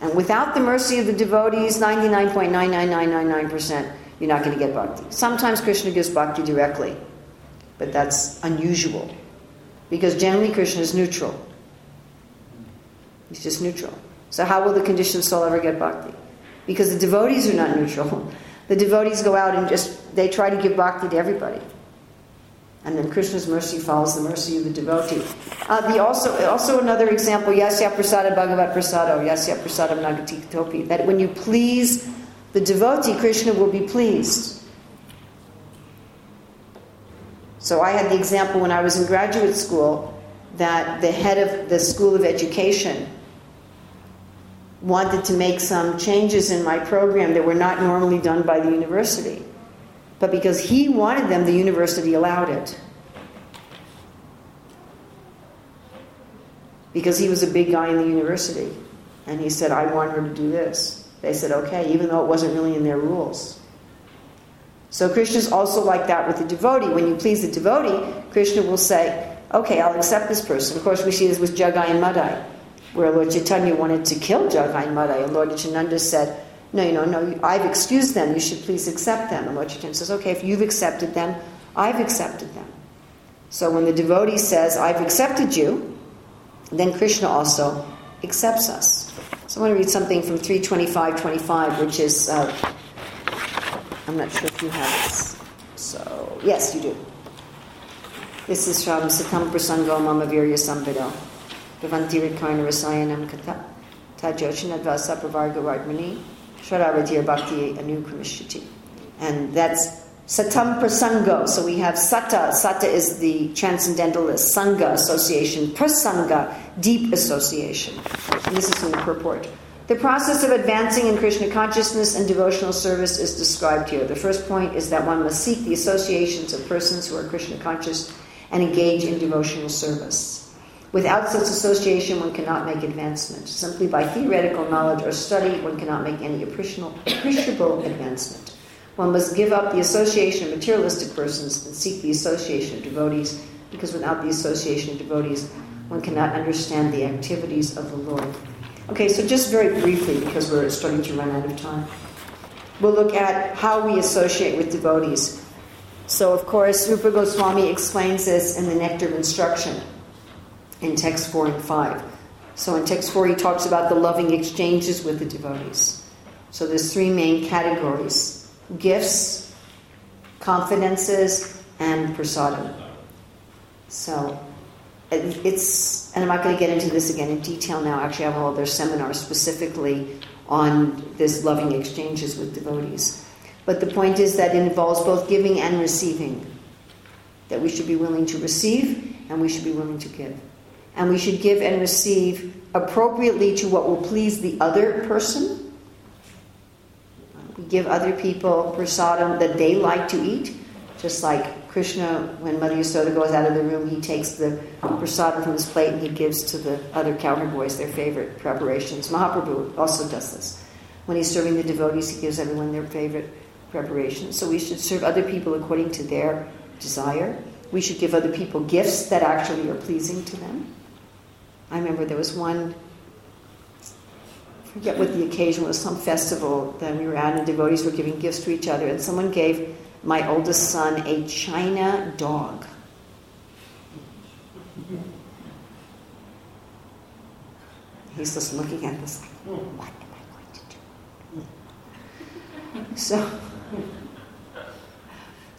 And without the mercy of the devotees, 99.99999%, you're not going to get bhakti. Sometimes Krishna gives bhakti directly, but that's unusual. Because generally Krishna is neutral. He's just neutral. So how will the conditioned soul ever get bhakti? Because the devotees are not neutral. The devotees go out and just, they try to give bhakti to everybody. And then Krishna's mercy follows the mercy of the devotee. Uh, the also, also another example, Yasya Prasada Bhagavat Prasado, Yasya Prasadam Nagati Topi, that when you please the devotee, Krishna will be pleased. So I had the example when I was in graduate school that the head of the School of Education wanted to make some changes in my program that were not normally done by the university. But because he wanted them, the university allowed it. Because he was a big guy in the university. And he said, I want her to do this. They said, okay, even though it wasn't really in their rules. So Krishna's also like that with the devotee. When you please the devotee, Krishna will say, okay, I'll accept this person. Of course, we see this with Jagai and Madhai where Lord Chaitanya wanted to kill Jagai and Madhai, and Lord Nityananda said, No, you know, no, I've excused them, you should please accept them. And Lord Chaitanya says, Okay, if you've accepted them, I've accepted them. So when the devotee says, I've accepted you, then Krishna also accepts us. So I want to read something from 325.25, which is, uh, I'm not sure if you have this. So, yes, you do. This is from Satam Prasango Mamavirya Samvido. Bhavantirikkarna Rasayanam Kata Tajoshanadvasa Pravargavardmani Shradavatir Bhakti Anukramishati. And that's Satam Prasango. So we have Sata. Sata is the transcendentalist. Sangha, association. Prasanga, deep association. And this is in the purport. The process of advancing in Krishna consciousness and devotional service is described here. The first point is that one must seek the associations of persons who are Krishna conscious and engage in devotional service. Without such association, one cannot make advancement. Simply by theoretical knowledge or study, one cannot make any appreciable advancement. One must give up the association of materialistic persons and seek the association of devotees, because without the association of devotees, one cannot understand the activities of the Lord. Okay, so just very briefly, because we're starting to run out of time, we'll look at how we associate with devotees. So, of course, Rupa Goswami explains this in the Nectar of Instruction in text 4 and 5. So in text 4, he talks about the loving exchanges with the devotees. So there's three main categories gifts, confidences, and prasadam. So it's, and I'm not going to get into this again in detail now. Actually, I have a whole other seminar specifically on this loving exchanges with devotees. But the point is that it involves both giving and receiving. That we should be willing to receive and we should be willing to give and we should give and receive appropriately to what will please the other person. We give other people prasadam that they like to eat, just like Krishna, when Mother Yasoda goes out of the room, he takes the prasadam from his plate and he gives to the other cowherd boys their favorite preparations. Mahaprabhu also does this. When he's serving the devotees, he gives everyone their favorite preparations. So we should serve other people according to their desire. We should give other people gifts that actually are pleasing to them. I remember there was one, I forget what the occasion was, some festival that we were at, and devotees were giving gifts to each other, and someone gave my oldest son a China dog. He's just looking at this like, what am I going to do? So,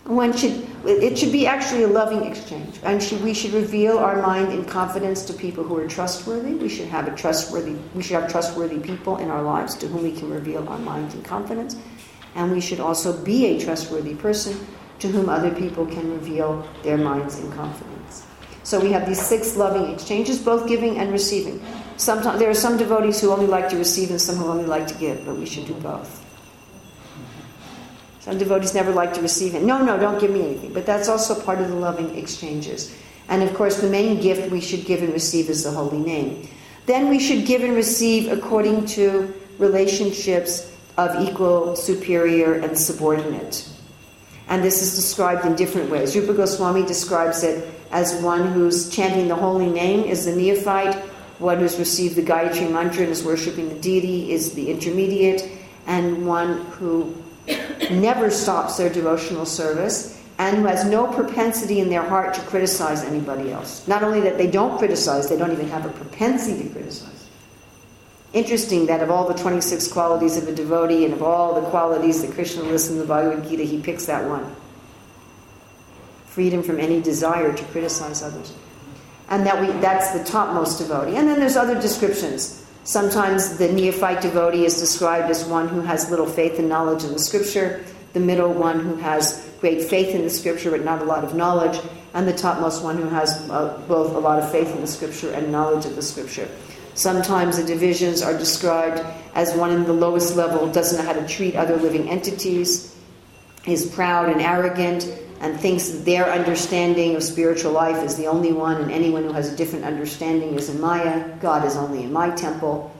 one should, it should be actually a loving exchange. And should, we should reveal our mind in confidence to people who are trustworthy. We should have a trustworthy, we should have trustworthy people in our lives to whom we can reveal our mind in confidence. And we should also be a trustworthy person to whom other people can reveal their minds in confidence. So we have these six loving exchanges, both giving and receiving. Sometimes there are some devotees who only like to receive and some who only like to give, but we should do both. Some devotees never like to receive it. No, no, don't give me anything. But that's also part of the loving exchanges. And of course, the main gift we should give and receive is the holy name. Then we should give and receive according to relationships of equal, superior, and subordinate. And this is described in different ways. Rupa Goswami describes it as one who's chanting the holy name is the neophyte, one who's received the Gayatri mantra and is worshipping the deity is the intermediate, and one who never stops their devotional service and who has no propensity in their heart to criticize anybody else. Not only that they don't criticize, they don't even have a propensity to criticize. Interesting that of all the 26 qualities of a devotee and of all the qualities that Krishna lists in the Bhagavad Gita, he picks that one freedom from any desire to criticize others. And that we, that's the topmost devotee. And then there's other descriptions. Sometimes the neophyte devotee is described as one who has little faith and knowledge in the scripture, the middle one who has great faith in the scripture but not a lot of knowledge, and the topmost one who has uh, both a lot of faith in the scripture and knowledge of the scripture. Sometimes the divisions are described as one in the lowest level doesn't know how to treat other living entities, is proud and arrogant, and thinks that their understanding of spiritual life is the only one, and anyone who has a different understanding is in Maya. God is only in my temple.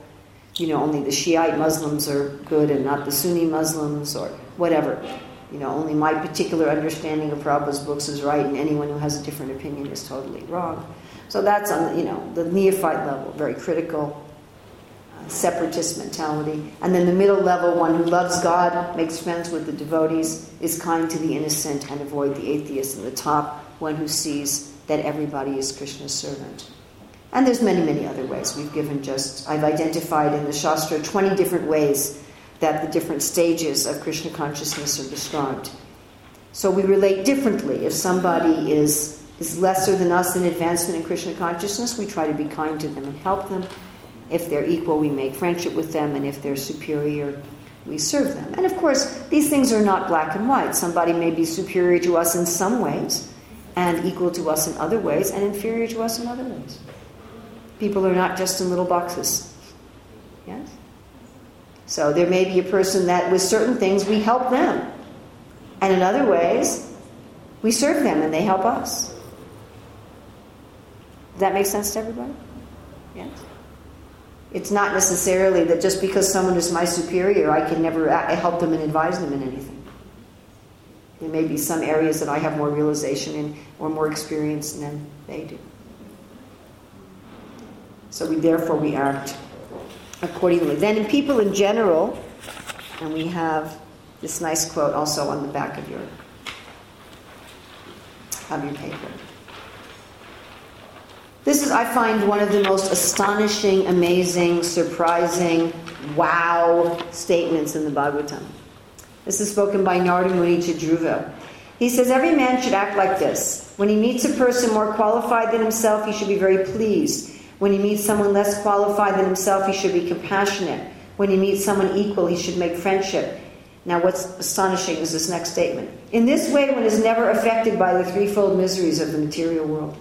You know, only the Shiite Muslims are good and not the Sunni Muslims, or whatever. You know, only my particular understanding of Prabhupada's books is right, and anyone who has a different opinion is totally wrong. So that's on, you know, the neophyte level, very critical, separatist mentality. And then the middle level, one who loves God, makes friends with the devotees, is kind to the innocent, and avoid the atheist. And the top, one who sees that everybody is Krishna's servant. And there's many, many other ways. We've given just, I've identified in the Shastra 20 different ways that the different stages of Krishna consciousness are described. So we relate differently. If somebody is is lesser than us in advancement in Krishna consciousness, we try to be kind to them and help them. If they're equal, we make friendship with them, and if they're superior, we serve them. And of course, these things are not black and white. Somebody may be superior to us in some ways, and equal to us in other ways, and inferior to us in other ways. People are not just in little boxes. Yes? So there may be a person that, with certain things, we help them. And in other ways, we serve them and they help us. Does that make sense to everybody? Yes? It's not necessarily that just because someone is my superior, I can never help them and advise them in anything. There may be some areas that I have more realization in or more experience than they do. So we therefore we act accordingly. Then in people in general, and we have this nice quote also on the back of your of your paper. This is, I find, one of the most astonishing, amazing, surprising, wow statements in the Bhagavatam. This is spoken by Narada Muni to Dhruva. He says, Every man should act like this. When he meets a person more qualified than himself, he should be very pleased. When he meets someone less qualified than himself, he should be compassionate. When he meets someone equal, he should make friendship. Now, what's astonishing is this next statement. In this way, one is never affected by the threefold miseries of the material world.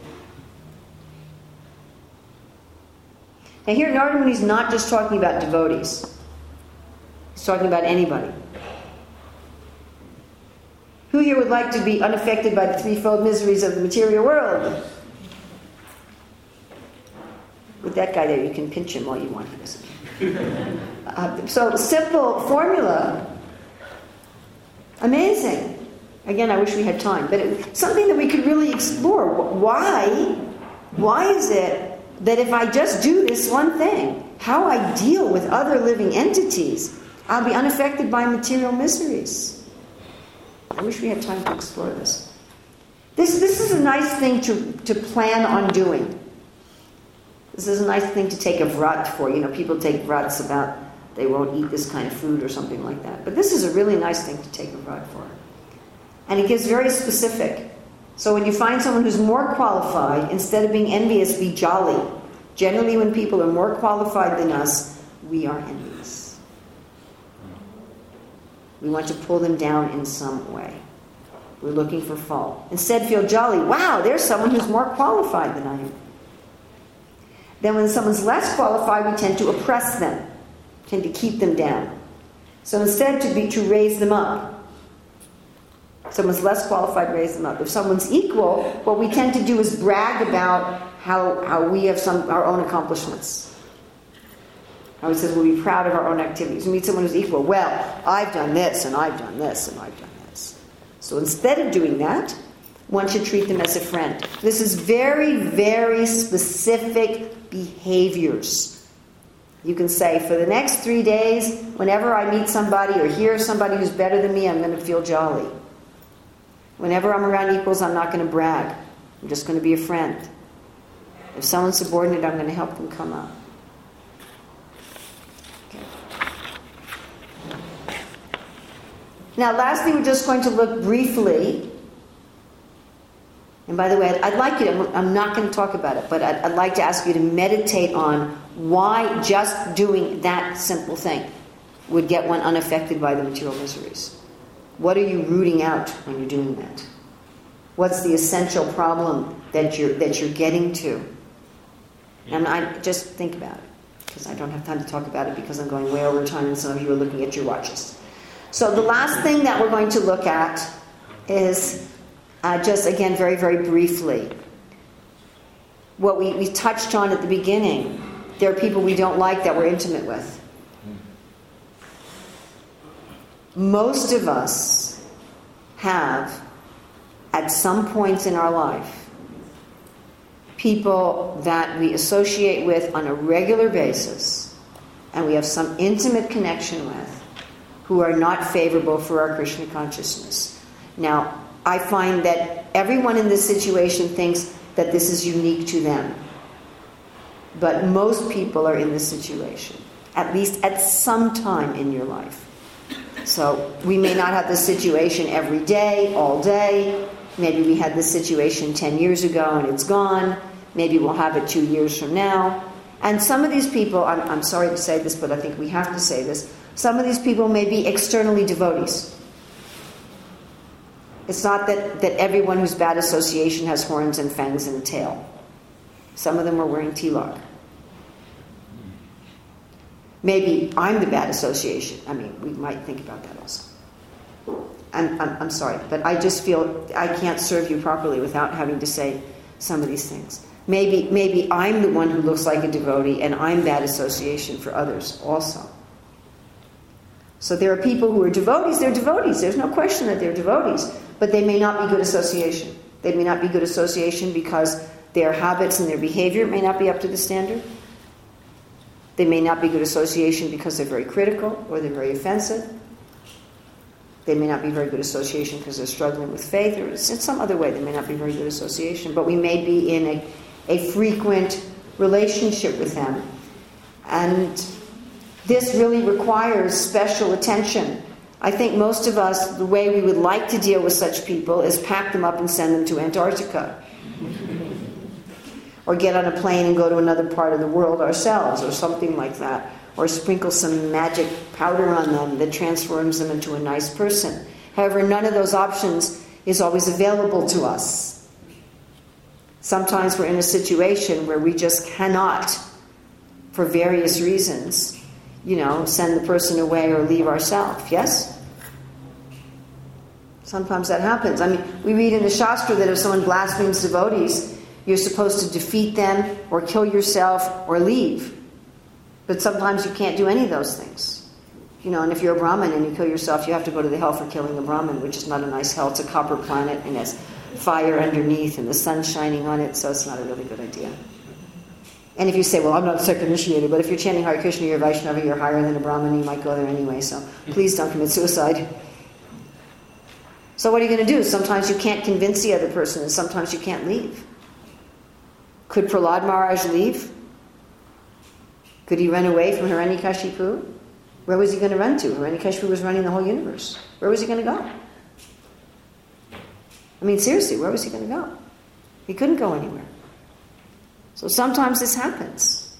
Now, here, Narada Muni is not just talking about devotees, he's talking about anybody. Who here would like to be unaffected by the threefold miseries of the material world? With that guy there, you can pinch him all you want. Uh, so, simple formula, amazing. Again, I wish we had time, but it's something that we could really explore. Why? Why is it that if I just do this one thing, how I deal with other living entities, I'll be unaffected by material miseries. I wish we had time to explore this. This, this is a nice thing to, to plan on doing. This is a nice thing to take a vrat for. You know, people take vrats about they won't eat this kind of food or something like that. But this is a really nice thing to take a vrat for. And it gets very specific. So when you find someone who's more qualified, instead of being envious, be jolly. Generally, when people are more qualified than us, we are envious. We want to pull them down in some way. We're looking for fault. Instead, feel jolly. Wow, there's someone who's more qualified than I am. Then, when someone's less qualified, we tend to oppress them, tend to keep them down. So instead, to be to raise them up someone's less qualified, raise them up. If someone's equal, what we tend to do is brag about how, how we have some our own accomplishments. How he says we'll be proud of our own activities. We meet someone who's equal. Well, I've done this, and I've done this, and I've done this. So instead of doing that, one should treat them as a friend. This is very, very specific behaviors. You can say, for the next three days, whenever I meet somebody or hear somebody who's better than me, I'm going to feel jolly. Whenever I'm around equals, I'm not going to brag. I'm just going to be a friend. If someone's subordinate, I'm going to help them come up. Now, lastly, we're just going to look briefly. And by the way, I'd like you to, I'm not going to talk about it, but I'd, I'd like to ask you to meditate on why just doing that simple thing would get one unaffected by the material miseries. What are you rooting out when you're doing that? What's the essential problem that you're, that you're getting to? And I just think about it, because I don't have time to talk about it because I'm going way over time and some of you are looking at your watches. So the last thing that we're going to look at is uh, just again very very briefly what we, we touched on at the beginning. There are people we don't like that we're intimate with. Most of us have, at some points in our life, people that we associate with on a regular basis and we have some intimate connection with who are not favorable for our Krishna consciousness. Now, I find that everyone in this situation thinks that this is unique to them. But most people are in this situation, at least at some time in your life. So we may not have this situation every day, all day. Maybe we had this situation 10 years ago and it's gone. Maybe we'll have it two years from now. And some of these people, I'm, I'm sorry to say this, but I think we have to say this, some of these people may be externally devotees. It's not that, that everyone who's bad association has horns and fangs and a tail. Some of them are wearing tilak. Maybe I'm the bad association. I mean, we might think about that also. I'm, I'm, I'm sorry, but I just feel I can't serve you properly without having to say some of these things. Maybe, maybe I'm the one who looks like a devotee and I'm bad association for others also. So there are people who are devotees, they're devotees. There's no question that they're devotees, but they may not be good association. They may not be good association because their habits and their behavior may not be up to the standard. They may not be good association because they're very critical or they're very offensive. They may not be very good association because they're struggling with faith or in some other way they may not be very good association, but we may be in a, a frequent relationship with them. And this really requires special attention. I think most of us, the way we would like to deal with such people is pack them up and send them to Antarctica. Or get on a plane and go to another part of the world ourselves, or something like that. Or sprinkle some magic powder on them that transforms them into a nice person. However, none of those options is always available to us. Sometimes we're in a situation where we just cannot, for various reasons, you know, send the person away or leave ourselves. Yes? Sometimes that happens. I mean, we read in the Shastra that if someone blasphemes devotees, you're supposed to defeat them or kill yourself or leave. But sometimes you can't do any of those things. You know, and if you're a Brahmin and you kill yourself, you have to go to the hell for killing a Brahmin, which is not a nice hell. It's a copper planet and has fire underneath and the sun shining on it, so it's not a really good idea. And if you say, well, I'm not second initiated, but if you're chanting Hare Krishna, you're Vaishnava, you're higher than a Brahmin, you might go there anyway, so please don't commit suicide. So what are you going to do? Sometimes you can't convince the other person, and sometimes you can't leave. Could Prahlad Maharaj leave? Could he run away from Hiranyakashipu? Where was he going to run to? Hiranyakashipu was running the whole universe. Where was he going to go? I mean, seriously, where was he going to go? He couldn't go anywhere. So sometimes this happens.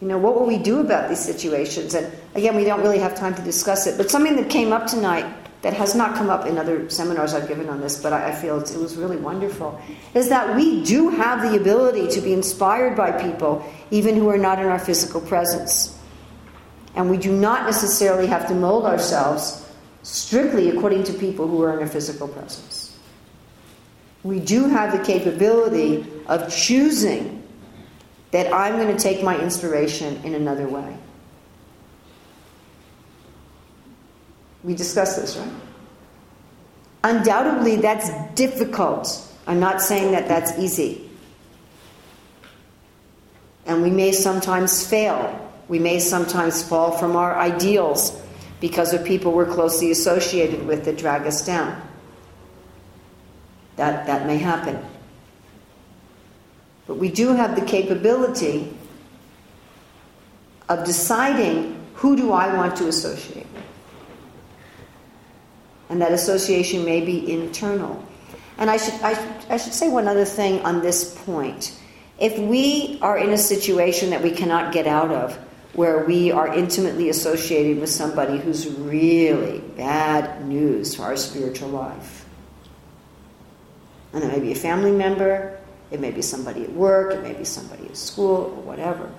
You know, what will we do about these situations? And again, we don't really have time to discuss it, but something that came up tonight that has not come up in other seminars I've given on this, but I, feel it was really wonderful, is that we do have the ability to be inspired by people, even who are not in our physical presence. And we do not necessarily have to mold ourselves strictly according to people who are in our physical presence we do have the capability of choosing that I'm going to take my inspiration in another way. We discussed this, right? Undoubtedly, that's difficult. I'm not saying that that's easy. And we may sometimes fail. We may sometimes fall from our ideals because of people we're closely associated with that drag us down. That, that may happen. But we do have the capability of deciding who do I want to associate with. And that association may be internal. And I should, I, I should say one other thing on this point. If we are in a situation that we cannot get out of, where we are intimately associated with somebody who's really bad news for our spiritual life, and it may be a family member, it may be somebody at work, it may be somebody at school, or whatever.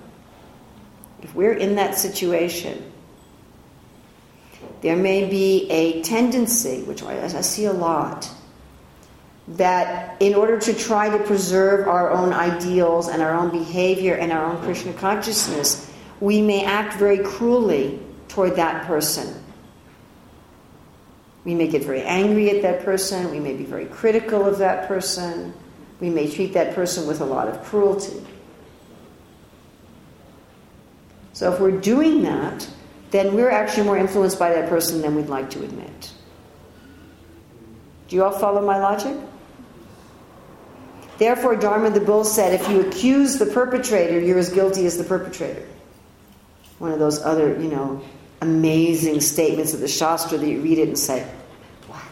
If we're in that situation, there may be a tendency, which I, I see a lot, that in order to try to preserve our own ideals and our own behavior and our own Krishna consciousness, we may act very cruelly toward that person. We may get very angry at that person, we may be very critical of that person, we may treat that person with a lot of cruelty. So if we're doing that, then we're actually more influenced by that person than we'd like to admit. Do you all follow my logic? Therefore, Dharma the Bull said, if you accuse the perpetrator, you're as guilty as the perpetrator. One of those other, you know, amazing statements of the Shastra that you read it and say, what?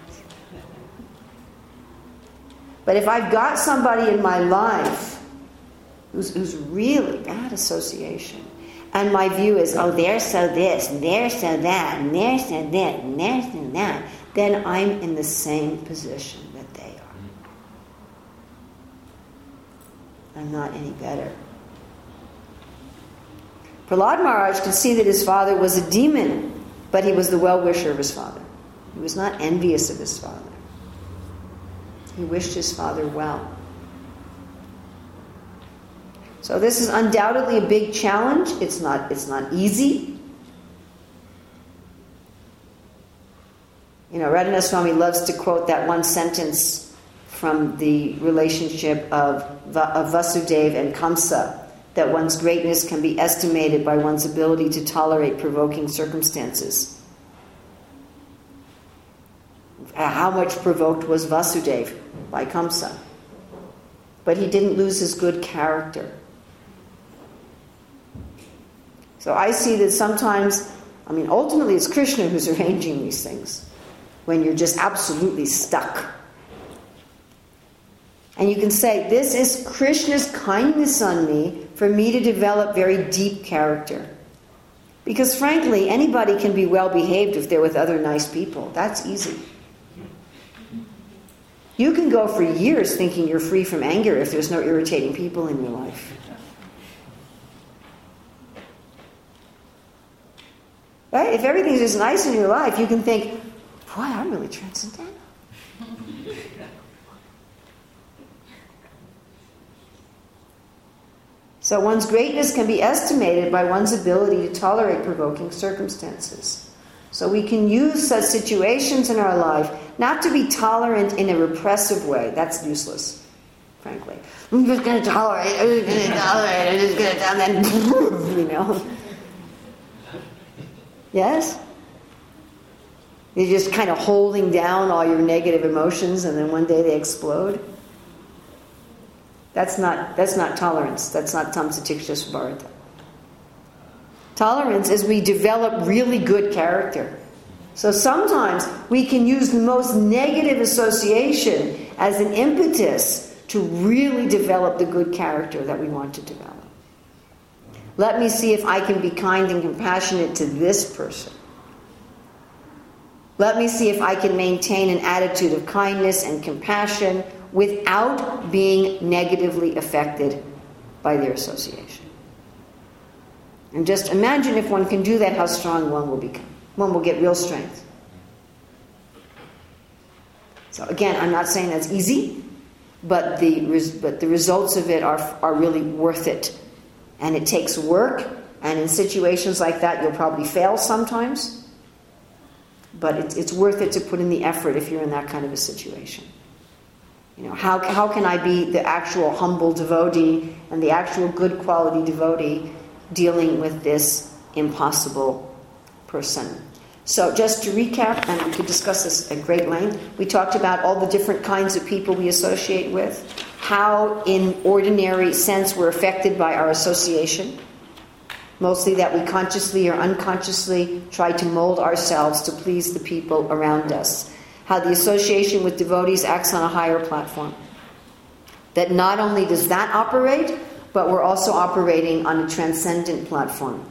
But if I've got somebody in my life who's, who's really bad association, and my view is, oh, they're so this, and they're so that, and they're so that, and they're so that, then I'm in the same position that they are. I'm not any better. Prahlad Maharaj could see that his father was a demon, but he was the well wisher of his father. He was not envious of his father. He wished his father well. So this is undoubtedly a big challenge. It's not, it's not easy. You know, Radhanath Swami loves to quote that one sentence from the relationship of, of Vasudev and Kamsa that one's greatness can be estimated by one's ability to tolerate provoking circumstances. How much provoked was Vasudev by Kamsa? But he didn't lose his good character. So I see that sometimes, I mean, ultimately it's Krishna who's arranging these things when you're just absolutely stuck. And you can say, This is Krishna's kindness on me for me to develop very deep character. Because frankly, anybody can be well behaved if they're with other nice people. That's easy. You can go for years thinking you're free from anger if there's no irritating people in your life. Right? If everything's just nice in your life, you can think, boy, I'm really transcendental. so one's greatness can be estimated by one's ability to tolerate provoking circumstances. So we can use such situations in our life not to be tolerant in a repressive way. That's useless, frankly. I'm just going to tolerate. I'm just going to tolerate. I'm just going to, and you know. Yes? You're just kind of holding down all your negative emotions and then one day they explode. That's not, that's not tolerance. That's not tamsatiksha. Tolerance is we develop really good character. So sometimes we can use the most negative association as an impetus to really develop the good character that we want to develop. Let me see if I can be kind and compassionate to this person. Let me see if I can maintain an attitude of kindness and compassion without being negatively affected by their association. And just imagine if one can do that, how strong one will become. One will get real strength. So again, I'm not saying that's easy, but the, but the results of it are, are really worth it and it takes work, and in situations like that, you'll probably fail sometimes. but it's, it's worth it to put in the effort if you're in that kind of a situation. You know, how, how can I be the actual humble devotee and the actual good quality devotee dealing with this impossible person? So, just to recap, and we could discuss this at great length, we talked about all the different kinds of people we associate with, how, in ordinary sense, we're affected by our association. Mostly that we consciously or unconsciously try to mold ourselves to please the people around us. How the association with devotees acts on a higher platform. That not only does that operate, but we're also operating on a transcendent platform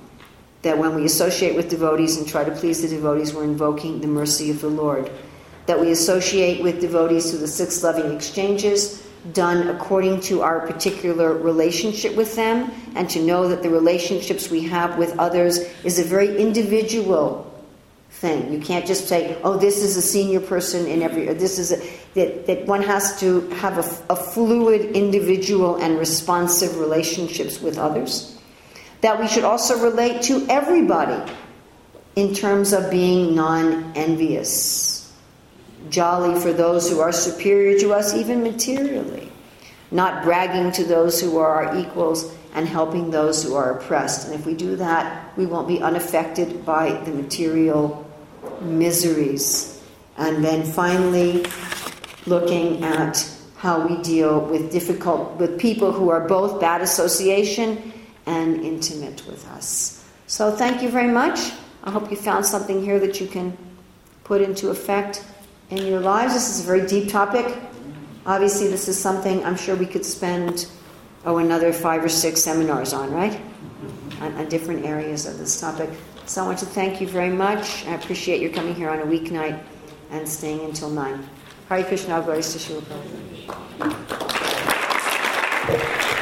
that when we associate with devotees and try to please the devotees, we're invoking the mercy of the Lord. That we associate with devotees through the six loving exchanges, done according to our particular relationship with them, and to know that the relationships we have with others is a very individual thing. You can't just say, oh, this is a senior person in every, this is a, that, that one has to have a, a fluid, individual, and responsive relationships with others that we should also relate to everybody in terms of being non envious, jolly for those who are superior to us, even materially, not bragging to those who are our equals and helping those who are oppressed. And if we do that, we won't be unaffected by the material miseries. And then finally, looking at how we deal with difficult with people who are both bad association and intimate with us. So, thank you very much. I hope you found something here that you can put into effect in your lives. This is a very deep topic. Obviously, this is something I'm sure we could spend, oh, another five or six seminars on, right? On, on different areas of this topic. So, I want to thank you very much. I appreciate your coming here on a weeknight and staying until 9. Hare Krishna, to Srila Prabhupada.